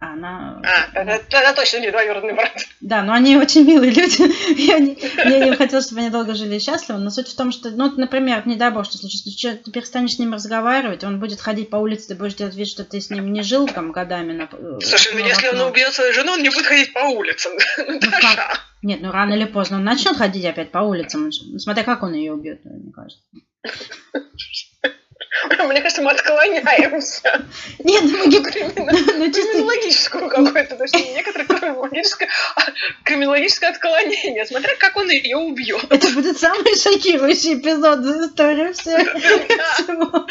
Она... А, тогда, тогда точно не двоюродный брат. Да, но они очень милые люди. <laughs> я, не, я не хотела, чтобы они долго жили счастливы. Но суть в том, что, ну, например, не дай бог, что случится, что ты перестанешь с ним разговаривать, он будет ходить по улице, ты будешь делать вид, что ты с ним не жил там годами. На, э, Слушай, ну если он убьет свою жену, он не будет ходить по улицам. <laughs> Ну, Нет, ну рано или поздно он начнет ходить опять по улицам. Смотря как он ее убьет, мне кажется. <laughs> Мне кажется, мы отклоняемся. Нет, ну, не... <laughs> ну, криминологическую какое-то, то есть некоторое криминологическое, криминологическое отклонение, смотря как он ее убьет. Это будет самый шокирующий эпизод за историю всего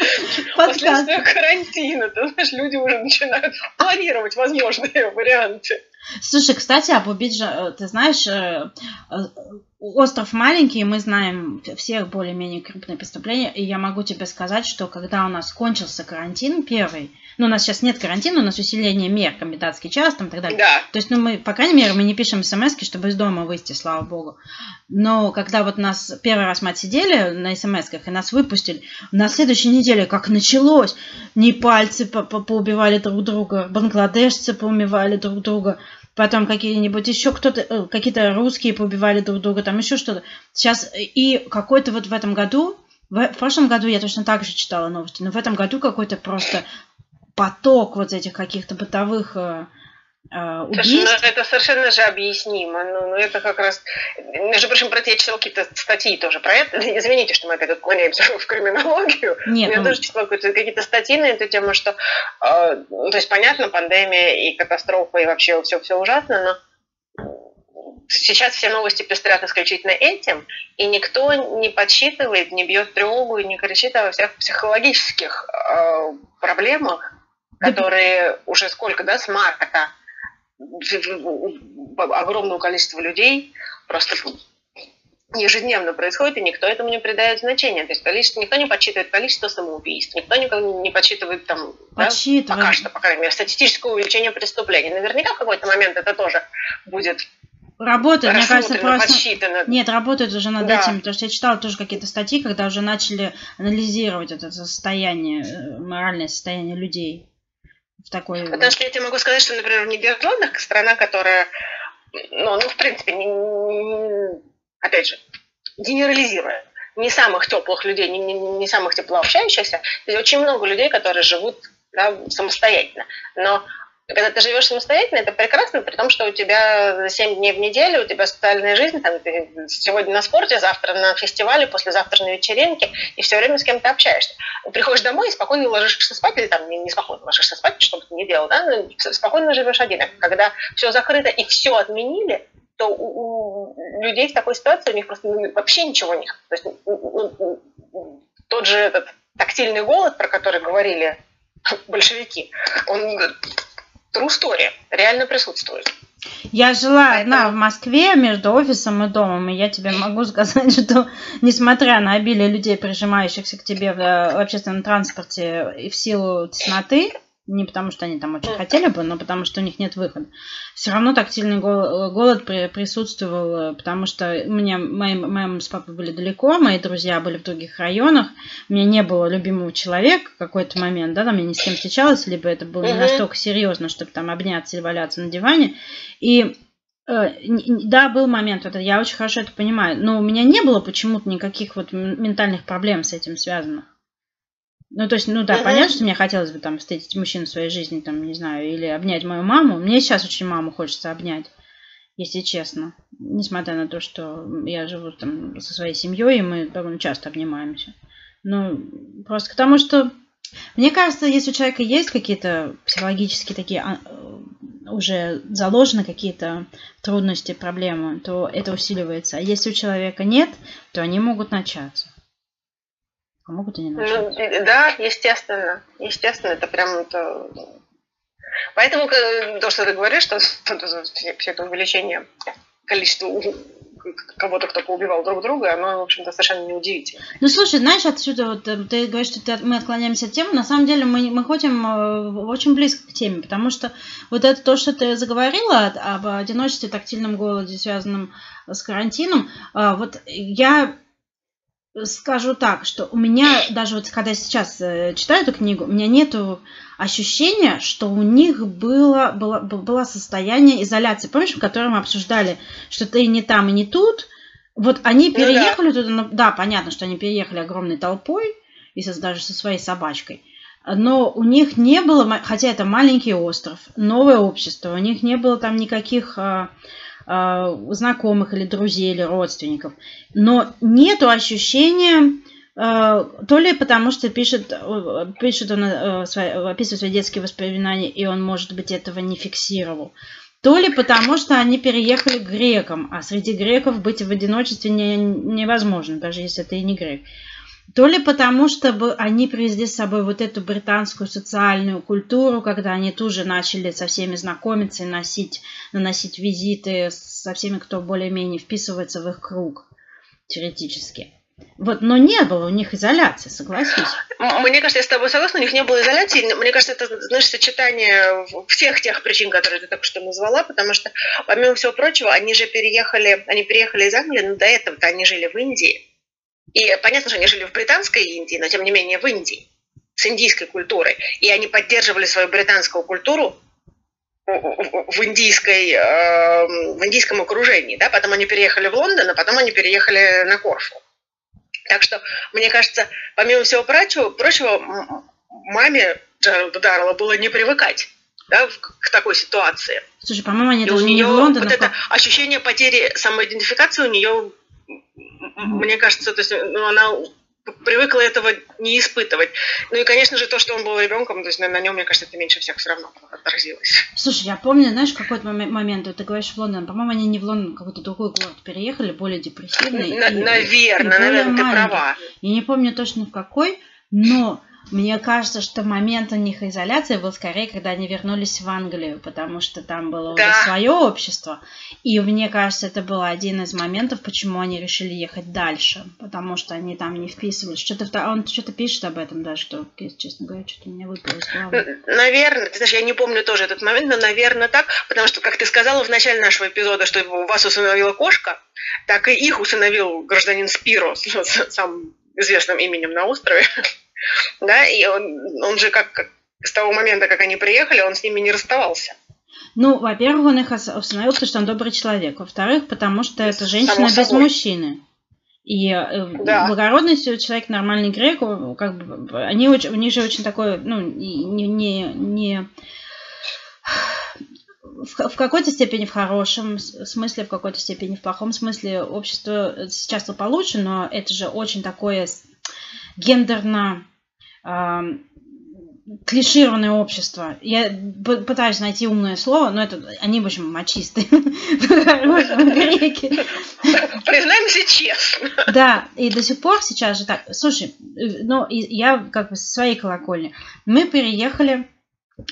Последствия карантина, ты знаешь, люди уже начинают планировать возможные варианты. Слушай, кстати, об убить ты знаешь, э, э, остров маленький, мы знаем всех более-менее крупные преступления, и я могу тебе сказать, что когда у нас кончился карантин первый, ну, у нас сейчас нет карантина, у нас усиление мер, комендантский час там и так далее. Да. То есть, ну, мы, по крайней мере, мы не пишем смс чтобы из дома выйти, слава богу. Но когда вот нас первый раз мы отсидели на смс и нас выпустили, на следующей неделе, как началось, не пальцы по -по поубивали друг друга, бангладешцы поумивали друг друга, потом какие-нибудь еще кто-то, э, какие-то русские побивали друг друга, там еще что-то. Сейчас э, и какой-то вот в этом году, в, в прошлом году я точно так же читала новости, но в этом году какой-то просто поток вот этих каких-то бытовых э убийств. Слушай, ну, это совершенно же объяснимо. Ну, ну, это как раз... Между прочим, про это я читала какие-то статьи тоже про это. <laughs> Извините, что мы опять отклоняемся <laughs> в криминологию. Нет, я ну... тоже читала какие-то статьи на эту тему, что... Э, то есть, понятно, пандемия и катастрофа, и вообще все, все ужасно, но сейчас все новости пестрят исключительно этим, и никто не подсчитывает, не бьет тревогу и не кричит о всех психологических э, проблемах, которые уже сколько, да, с марта огромное количество людей просто ежедневно происходит, и никто этому не придает значения. То есть количество, никто не подсчитывает количество самоубийств, никто не, не подсчитывает там, да, пока что, по крайней мере, статистическое увеличение преступлений. Наверняка в какой-то момент это тоже будет Работают, мне кажется, просто... Посчитано. Нет, работают уже над да. этим, потому что я читала тоже какие-то статьи, когда уже начали анализировать это состояние, э, моральное состояние людей такой... Потому что я тебе могу сказать, что, например, в Нидерландах страна, которая, ну, ну в принципе, не, не, опять же, генерализируя, не самых теплых людей, не, не, не самых теплообщающихся, здесь очень много людей, которые живут да, самостоятельно. Но когда ты живешь самостоятельно, это прекрасно, при том, что у тебя 7 дней в неделю, у тебя социальная жизнь, там, ты сегодня на спорте, завтра на фестивале, послезавтра на вечеринке, и все время с кем-то общаешься. Приходишь домой и спокойно ложишься спать, или там не, не спокойно ложишься спать, что бы ты ни делал, да, но спокойно живешь один. А когда все закрыто и все отменили, то у, у людей в такой ситуации у них просто ну, вообще ничего нет. То есть ну, тот же этот тактильный голод, про который говорили <laughs> большевики, он true story, реально присутствует. Я жила Поэтому... одна в Москве между офисом и домом, и я тебе могу сказать, <laughs> что несмотря на обилие людей, прижимающихся к тебе в, э, общественном транспорте и в силу тесноты, не потому что они там очень хотели бы, но потому что у них нет выхода. Все равно тактильный голод присутствовал, потому что меня, мои, мои мама с папой были далеко, мои друзья были в других районах, у меня не было любимого человека в какой-то момент, да, там я ни с кем встречалась, либо это было не настолько серьезно, чтобы там обняться и валяться на диване. И э, да, был момент, вот я очень хорошо это понимаю, но у меня не было почему-то никаких вот ментальных проблем с этим связанных. Ну, то есть, ну да, uh-huh. понятно, что мне хотелось бы там встретить мужчину в своей жизни, там, не знаю, или обнять мою маму. Мне сейчас очень маму хочется обнять, если честно. Несмотря на то, что я живу там со своей семьей, и мы довольно часто обнимаемся. Ну, просто потому что, мне кажется, если у человека есть какие-то психологические такие а, уже заложены какие-то трудности, проблемы, то это усиливается. А если у человека нет, то они могут начаться а могут и не начать. Ну, да, естественно. Естественно, это прям это... Поэтому то, что ты говоришь, что все, все это увеличение количества кого-то, кто поубивал друг друга, оно, в общем-то, совершенно неудивительно. Ну, слушай, знаешь, отсюда вот э, ты говоришь, что ты, мы отклоняемся от темы, на самом деле мы, мы ходим э, очень близко к теме, потому что вот это то, что ты заговорила об одиночестве, тактильном голоде, связанном с карантином, э, вот я скажу так, что у меня даже вот когда я сейчас э, читаю эту книгу, у меня нету ощущения, что у них было, было, было состояние изоляции. Помнишь, в котором мы обсуждали, что ты не там и не тут? Вот они переехали ну, да. туда, ну, да, понятно, что они переехали огромной толпой, и со, даже со своей собачкой. Но у них не было, хотя это маленький остров, новое общество, у них не было там никаких а, знакомых или друзей или родственников. Но нету ощущения Э, то ли потому, что пишет, э, пишет он, э, описывает свои детские воспоминания, и он, может быть, этого не фиксировал. То ли потому, что они переехали к грекам, а среди греков быть в одиночестве не, невозможно, даже если это и не грек. То ли потому, что они привезли с собой вот эту британскую социальную культуру, когда они тоже начали со всеми знакомиться и носить, наносить визиты со всеми, кто более-менее вписывается в их круг теоретически. Вот, но не было у них изоляции, согласись. Мне кажется, я с тобой согласна, у них не было изоляции. Мне кажется, это, знаешь, сочетание всех тех причин, которые ты только что назвала, потому что, помимо всего прочего, они же переехали, они переехали из Англии, но до этого-то они жили в Индии. И понятно, что они жили в британской Индии, но тем не менее в Индии, с индийской культурой. И они поддерживали свою британскую культуру в, индийской, э, в индийском окружении. Да? Потом они переехали в Лондон, а потом они переехали на Корфу. Так что, мне кажется, помимо всего прочего, прочего маме Джералда Даррелла было не привыкать да, к такой ситуации. Слушай, по-моему, они и даже у нее не в Лондон, вот это ощущение потери самоидентификации у нее, мне кажется, то есть, ну, она привыкла этого не испытывать. Ну и, конечно же, то, что он был ребенком, то есть на, на нем, мне кажется, это меньше всех все равно отразилось. Слушай, я помню, знаешь, какой-то момент, вот ты говоришь в Лондон, по-моему, они не в Лондон, какой-то другой город переехали, более депрессивный. На, и, наверное, и наверное, ты права. Я не помню точно в какой, но мне кажется, что момент у них изоляции был скорее, когда они вернулись в Англию, потому что там было да. уже свое общество. И мне кажется, это был один из моментов, почему они решили ехать дальше, потому что они там не вписывались. Что-то он что-то пишет об этом даже, что, честно говоря, что-то мне выпало из головы. Наверное, ты знаешь, я не помню тоже этот момент, но, наверное, так, потому что, как ты сказала в начале нашего эпизода, что вас усыновила кошка, так и их усыновил гражданин Спиро с самым известным именем на острове. Да, и он, он же как, как с того момента, как они приехали, он с ними не расставался. Ну, во-первых, он их установил, потому что он добрый человек. Во-вторых, потому что это женщина без мужчины. И э, да. благородный человек, нормальный грек, как бы, они очень, у них же очень такое, ну, не, не, не в, в какой-то степени в хорошем смысле, в какой-то степени в плохом смысле общество сейчас получше, но это же очень такое гендерно э, клишированное общество. Я пытаюсь найти умное слово, но это они, в общем, мачисты. Греки. Признаемся честно. Да, и до сих пор сейчас же так. Слушай, ну, я как бы со своей колокольни. Мы переехали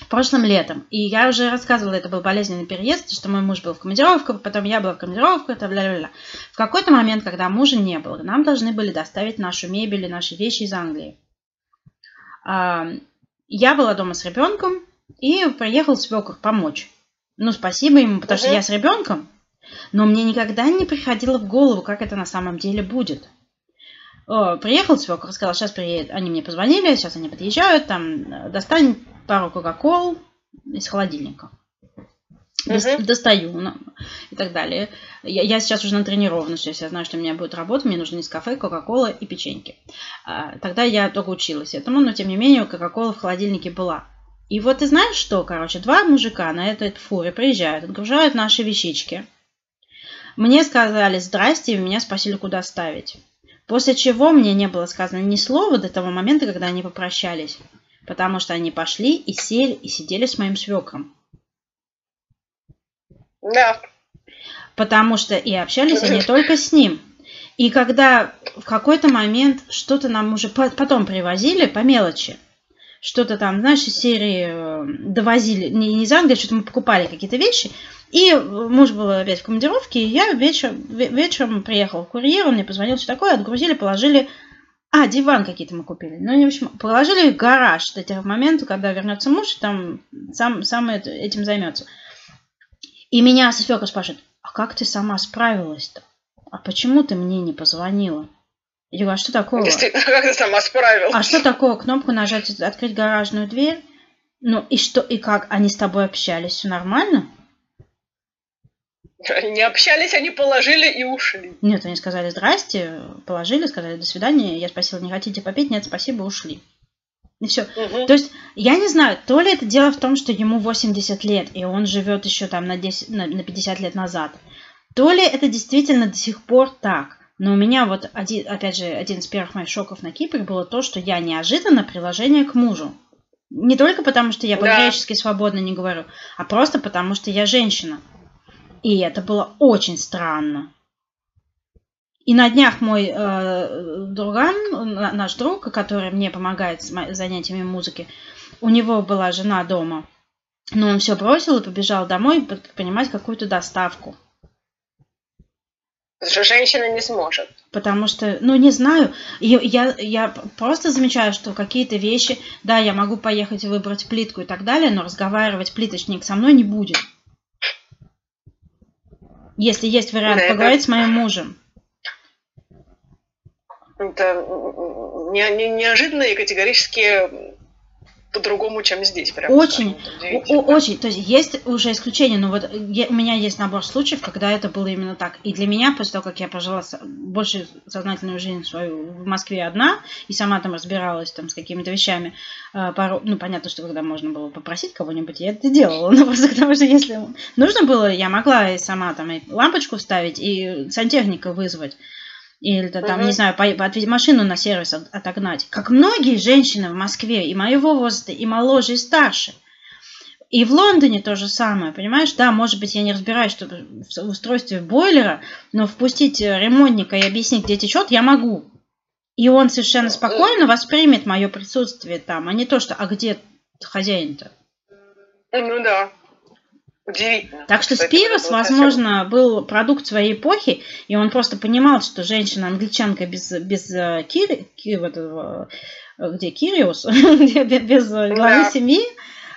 прошлым летом. И я уже рассказывала, это был болезненный переезд, что мой муж был в командировках, потом я была в командировках, бла бла бла В какой-то момент, когда мужа не было, нам должны были доставить нашу мебель и наши вещи из Англии. А, я была дома с ребенком, и приехал свекр помочь. Ну, спасибо ему, потому что я с ребенком, но мне никогда не приходило в голову, как это на самом деле будет. О, приехал свекр, сказал, сейчас приедет. Они мне позвонили, сейчас они подъезжают, там, достань пару кока-кол из холодильника. Uh-huh. Достаю ну, и так далее. Я, я сейчас уже натренирована, если я знаю, что у меня будет работа, мне нужно из кафе, кока-кола и печеньки. А, тогда я только училась этому, но тем не менее кока-кола в холодильнике была. И вот ты знаешь что, короче, два мужика на этой фуре приезжают, отгружают наши вещички. Мне сказали здрасте и меня спросили, куда ставить. После чего мне не было сказано ни слова до того момента, когда они попрощались потому что они пошли и сели и сидели с моим свекром. Да. Потому что и общались они <laughs> только с ним. И когда в какой-то момент что-то нам уже потом привозили по мелочи, что-то там, знаешь, из серии э, довозили, не, не из Англии, что-то мы покупали какие-то вещи, и муж был опять в командировке, и я вечер, вечером приехал в курьер, он мне позвонил, все такое, отгрузили, положили а, диван какие-то мы купили. Ну, в общем, положили в гараж до тех моментов, когда вернется муж, там сам, сам этим займется. И меня свекр спрашивает, а как ты сама справилась-то? А почему ты мне не позвонила? Я говорю, а что такого? Действительно, как ты сама справилась? А что такого? Кнопку нажать, открыть гаражную дверь? Ну и что, и как? Они с тобой общались? Все нормально? Не общались, они положили и ушли. Нет, они сказали здрасте, положили, сказали до свидания. Я спросила, не хотите попить? Нет, спасибо, ушли. И все. Угу. То есть, я не знаю, то ли это дело в том, что ему 80 лет, и он живет еще там на, 10, на, на 50 лет назад, то ли это действительно до сих пор так. Но у меня вот, один, опять же, один из первых моих шоков на Кипре было то, что я неожиданно приложение к мужу. Не только потому, что я по-гречески да. свободно не говорю, а просто потому, что я женщина. И это было очень странно. И на днях мой э, друган, наш друг, который мне помогает с занятиями музыки, у него была жена дома. Но он все бросил и побежал домой принимать какую-то доставку. Потому что женщина не сможет. Потому что, ну, не знаю, я, я просто замечаю, что какие-то вещи, да, я могу поехать и выбрать плитку и так далее, но разговаривать плиточник со мной не будет. Если есть вариант да, поговорить это... с моим мужем. Это не, не, неожиданно и категорически по-другому, чем здесь. Прям, очень, очень. То есть есть уже исключения, но вот я, у меня есть набор случаев, когда это было именно так. И для меня, после того, как я прожила больше сознательную жизнь свою в Москве одна, и сама там разбиралась там с какими-то вещами, э, пару, ну, понятно, что когда можно было попросить кого-нибудь, я это делала. <laughs> Но просто потому что если нужно было, я могла и сама там и лампочку вставить, и сантехника вызвать. Или то там, угу. не знаю, по, по, машину на сервис отогнать. Как многие женщины в Москве, и моего возраста, и моложе, и старше. И в Лондоне то же самое, понимаешь? Да, может быть, я не разбираюсь что в устройстве бойлера, но впустить ремонтника и объяснить, где течет, я могу. И он совершенно спокойно воспримет мое присутствие там, а не то, что «а где хозяин-то?» Ну да. Удивительно. Так что Спирос, возможно, был продукт своей эпохи, и он просто понимал, что женщина-англичанка без, без э, Кири, Кири вот, э, где Кириус, <laughs> без главы да. семьи,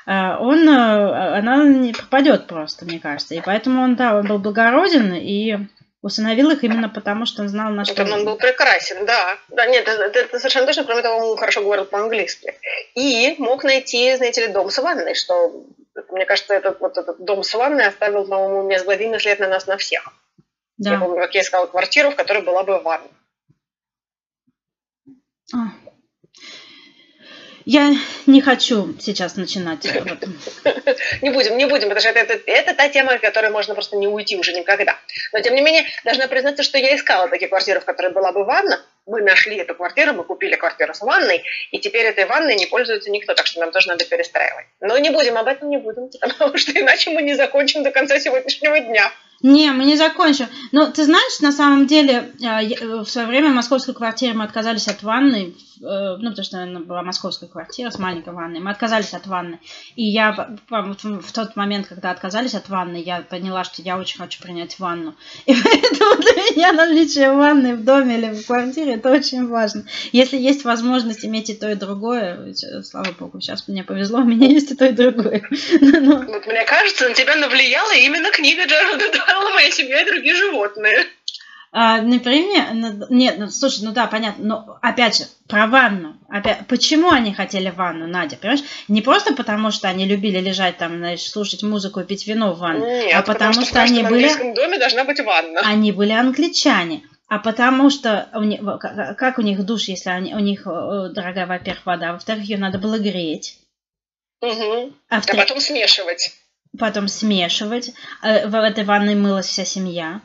э, он, она не пропадет просто, мне кажется. И поэтому он, да, он был благороден и усыновил их именно потому, что он знал, на что... Он был прекрасен, да. Да, нет, это, это совершенно точно. Кроме того, он хорошо говорил по-английски. И мог найти, знаете ли, дом с ванной, что мне кажется, этот, вот этот дом с ванной оставил, по-моему, неизгладимый след на нас на всех. Да. Я помню, как я искала квартиру, в которой была бы ванна. А. Я не хочу сейчас начинать. <laughs> Не будем, не будем, потому что это, это, та тема, от которой можно просто не уйти уже никогда. Но, тем не менее, должна признаться, что я искала такие квартиры, в которой была бы ванна. Мы нашли эту квартиру, мы купили квартиру с ванной, и теперь этой ванной не пользуется никто, так что нам тоже надо перестраивать. Но не будем, об этом не будем, <laughs> потому что иначе мы не закончим до конца сегодняшнего дня. Не, мы не закончим. Но ты знаешь, на самом деле, э, в свое время в московской квартире мы отказались от ванны, э, ну, потому что она была московская квартира с маленькой ванной, мы отказались от ванны. И я в тот момент, когда отказались от ванны, я поняла, что я очень хочу принять ванну. И <laughs> поэтому для меня наличие ванны в доме или в квартире, это очень важно. Если есть возможность иметь и то, и другое, слава богу, сейчас мне повезло, у меня есть и то, и другое. <laughs> Вот мне кажется, на тебя навлияла именно книга Джеральда Дуэлла «Моя семья и другие животные». А, например, нет, ну, слушай, ну да, понятно, но опять же, про ванну. Опять, почему они хотели ванну, Надя, понимаешь? Не просто потому, что они любили лежать там, знаешь, слушать музыку и пить вино в ванну, нет, а потому, потому что, что они были... В доме должна быть ванна. Они были англичане. А потому что у них, как у них душ, если они, у них дорогая, во-первых, вода, во-вторых, ее надо было греть. Угу. А, а потом смешивать. Потом смешивать. Э, в этой ванной мылась вся семья.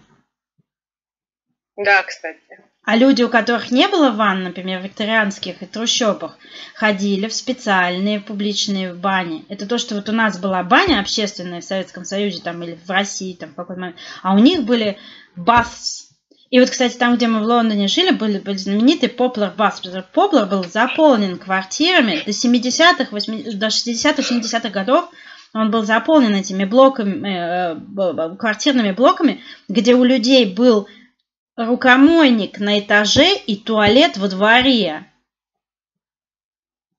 Да, кстати. А люди, у которых не было ванн, например, в викторианских и трущобах, ходили в специальные публичные бани. Это то, что вот у нас была баня общественная в Советском Союзе там, или в России там, в какой-то момент, а у них были baths. И вот, кстати, там, где мы в Лондоне жили, были, были знаменитые Poplar Baths. Poplar был заполнен квартирами до 70-х, 80 до 60-х, 70-х годов. Он был заполнен этими блоками, э, э, квартирными блоками, где у людей был рукомойник на этаже и туалет во дворе.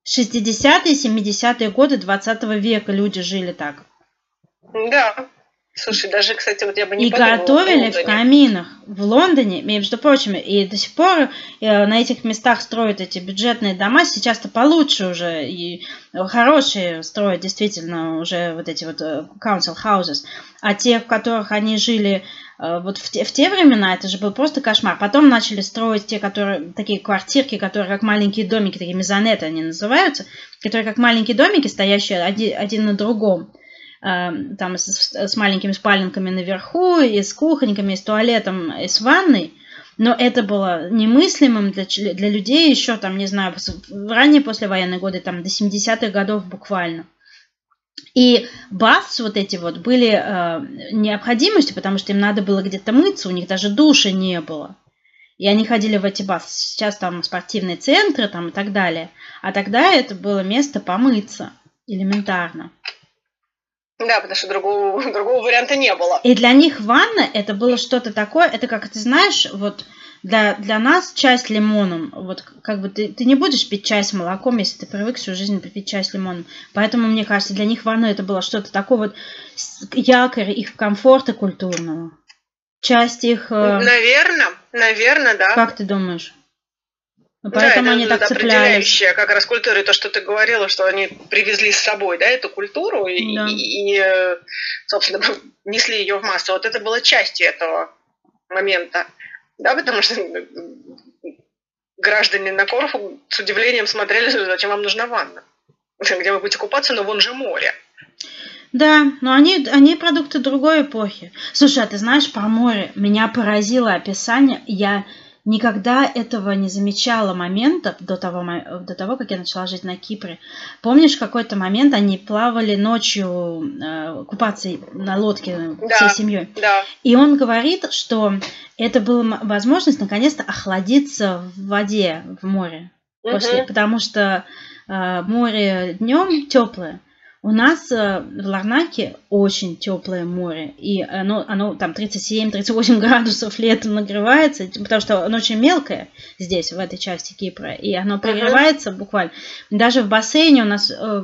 60-е, 70-е годы 20 века люди жили так. Да. Слушай, даже, кстати, вот я бы не И готовили в, в каминах в Лондоне, между прочим, и до сих пор э, на этих местах строят эти бюджетные дома, сейчас-то получше уже, и хорошие строят действительно уже вот эти вот э, council houses, а те, в которых они жили э, вот в те, в те времена, это же был просто кошмар. Потом начали строить те, которые, такие квартирки, которые как маленькие домики, такие мезонеты они называются, которые как маленькие домики, стоящие один, один на другом. Эм, там с, с маленькими спаленками наверху, и с кухоньками, и с туалетом, и с ванной. Но это было немыслимым для, для людей еще, там, не знаю, ранее послевоенные годы, там, до 70-х годов буквально. И бафс вот эти вот были э, необходимостью, потому что им надо было где-то мыться, у них даже души не было. И они ходили в эти бафс. Сейчас там спортивные центры там и так далее. А тогда это было место помыться элементарно. Да, потому что другого, <laughs> другого варианта не было. И для них ванна это было что-то такое, это как ты знаешь, вот для, для нас чай с лимоном, вот как бы ты, ты не будешь пить чай с молоком, если ты привык всю жизнь пить чай с лимоном. Поэтому, мне кажется, для них ванна это было что-то такое вот якорь их комфорта культурного. Часть их... Э, наверное, наверное, да. Как ты думаешь? Ну, поэтому да, это, они так это определяющее как раз культура, то, что ты говорила, что они привезли с собой, да, эту культуру да. и, и, э, собственно, <laughs> несли ее в массу. Вот это было частью этого момента, да, потому что граждане на Корфу с удивлением смотрели, зачем вам нужна ванна, где вы будете купаться, но вон же море. Да, но они, они продукты другой эпохи. Слушай, а ты знаешь, про море меня поразило описание. Я никогда этого не замечала момента до того, до того, как я начала жить на Кипре. Помнишь, какой-то момент они плавали ночью э, купаться на лодке да, всей семьей? Да. И он говорит, что это была возможность наконец-то охладиться в воде, в море. Угу. После, потому что э, море днем теплое. У нас э, в Ларнаке очень теплое море, и оно, оно там 37-38 <laughs> градусов летом нагревается, потому что оно очень мелкое здесь, в этой части Кипра, и оно прогревается uh-huh. буквально. Даже в бассейне у нас э,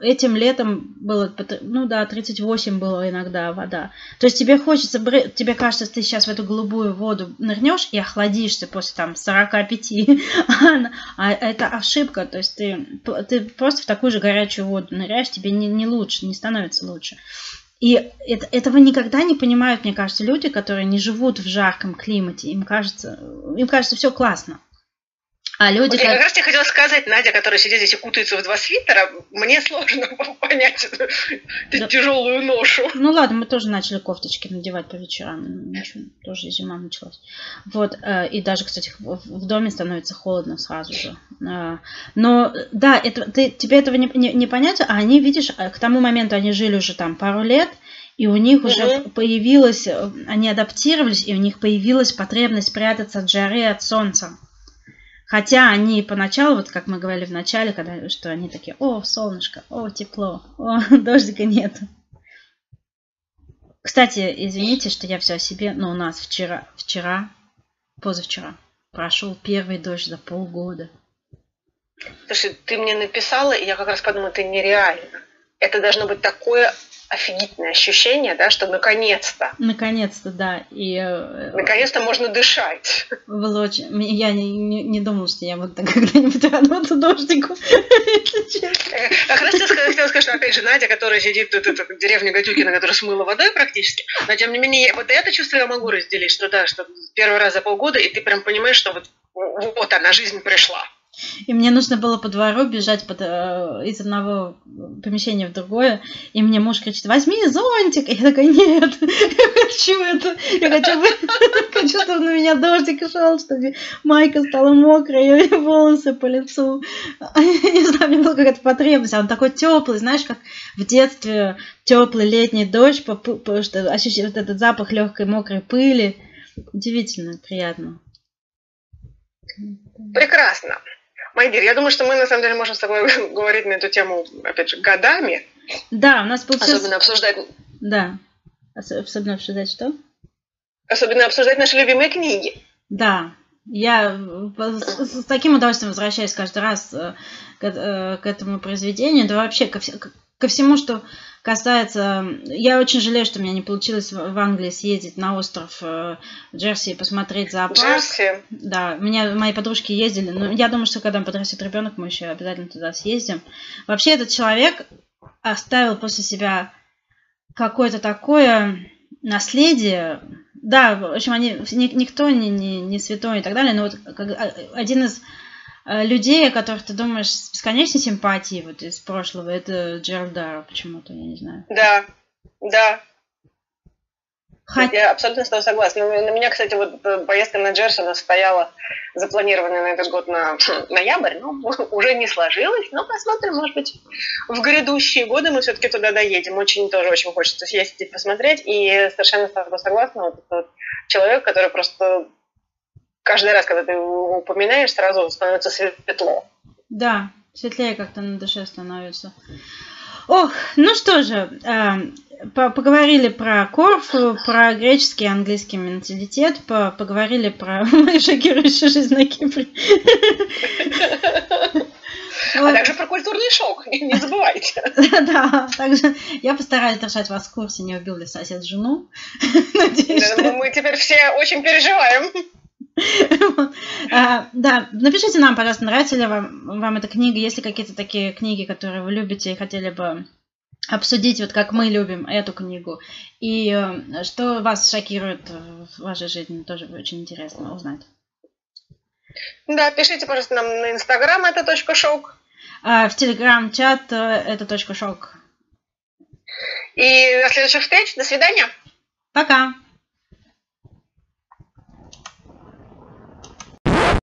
этим летом было, ну да, 38 было иногда вода. То есть тебе хочется, тебе кажется, ты сейчас в эту голубую воду нырнешь и охладишься после там 45, <laughs> а это ошибка, то есть ты, ты просто в такую же горячую воду ныряешь, тебе не, не лучше, не становится лучше. И это, этого никогда не понимают, мне кажется, люди, которые не живут в жарком климате. Им кажется, им кажется, все классно. А люди... Вот я как раз тебе хотела сказать, Надя, которая сидит здесь и кутается в два свитера, мне сложно понять эту, да. тяжелую ношу. Ну ладно, мы тоже начали кофточки надевать по вечерам. Ничего, тоже зима началась. Вот, э, и даже, кстати, в доме становится холодно сразу же. Э, но да, это, ты, тебе этого не, не, не понять, а они, видишь, э, к тому моменту они жили уже там пару лет, и у них уже угу. появилось, они адаптировались, и у них появилась потребность прятаться от жары, от солнца. Хотя они поначалу, вот как мы говорили в начале, когда, что они такие, о, солнышко, о, тепло, о, <laughs> дождика нет. Кстати, извините, что я все о себе, но у нас вчера, вчера, позавчера прошел первый дождь за полгода. Слушай, ты мне написала, и я как раз подумала, это нереально. Это должно быть такое офигительное ощущение, да, что наконец-то. Наконец-то, да. И, э, наконец-то можно дышать. Было очень... Я не, не, не думала, что я буду <laughs> когда-нибудь радоваться дождику, честно. Э, как раз я хотела сказать, что, опять же, Надя, которая сидит тут в деревне Гадюкина, которая смыла водой практически, но, тем не менее, вот это чувство я могу разделить, что да, что первый раз за полгода, и ты прям понимаешь, что вот, вот она, жизнь пришла. И мне нужно было по двору бежать под, э, из одного помещения в другое. И мне муж кричит, возьми зонтик. И я такая, нет, <laughs> я хочу это. Я хочу, <laughs> хочу чтобы на меня дождик шел, чтобы майка стала мокрая, и волосы по лицу. <laughs> Не знаю, мне была какая-то потребность. А он такой теплый, знаешь, как в детстве теплый летний дождь, потому что ощущаешь вот этот запах легкой мокрой пыли. Удивительно, приятно. Прекрасно. Майдир, я думаю, что мы на самом деле можем с тобой <laughs> говорить на эту тему, опять же, годами. Да, у нас получилось... Особенно обсуждать... Да. Особенно обсуждать что? Особенно обсуждать наши любимые книги. Да. Я с, с таким удовольствием возвращаюсь каждый раз э, к, э, к этому произведению, да вообще ко, ко всему, что касается... Я очень жалею, что у меня не получилось в Англии съездить на остров э, Джерси и посмотреть зоопарк. Джерси? Да, меня мои подружки ездили. Но я думаю, что когда подрастет ребенок, мы еще обязательно туда съездим. Вообще этот человек оставил после себя какое-то такое наследие. Да, в общем, они, никто не, не, не святой и так далее, но вот а, один из людей, о которых ты думаешь с бесконечной симпатией вот из прошлого, это Джеральд почему-то, я не знаю. Да, да. Хот... Я абсолютно с тобой согласна. На меня, кстати, вот э, поездка на Джерси стояла запланированная на этот год на <clears throat> ноябрь, но <laughs> уже не сложилось. Но посмотрим, может быть, в грядущие годы мы все-таки туда доедем. Очень тоже очень хочется съездить и посмотреть. И совершенно с тобой согласна. Вот этот человек, который просто каждый раз, когда ты его упоминаешь, сразу становится светло. Да, светлее как-то на душе становится. Ох, ну что же, э, поговорили про Корфу, про греческий и английский менталитет, поговорили про мою шокирующую жизнь на Кипре. А также про культурный шок, <laughs> не забывайте. <laughs> Да, также я постараюсь держать вас в курсе, не убил ли сосед жену. <laughs> Мы теперь все очень переживаем. А, да, напишите нам, пожалуйста, нравится ли вам, эта книга, есть ли какие-то такие книги, которые вы любите и хотели бы обсудить, вот как мы любим эту книгу. И э, что вас шокирует в вашей жизни, тоже очень интересно узнать. Да, пишите, пожалуйста, нам на Инстаграм это точка шок. А, в Телеграм-чат э, это точка шок. И до следующих встреч. До свидания. Пока.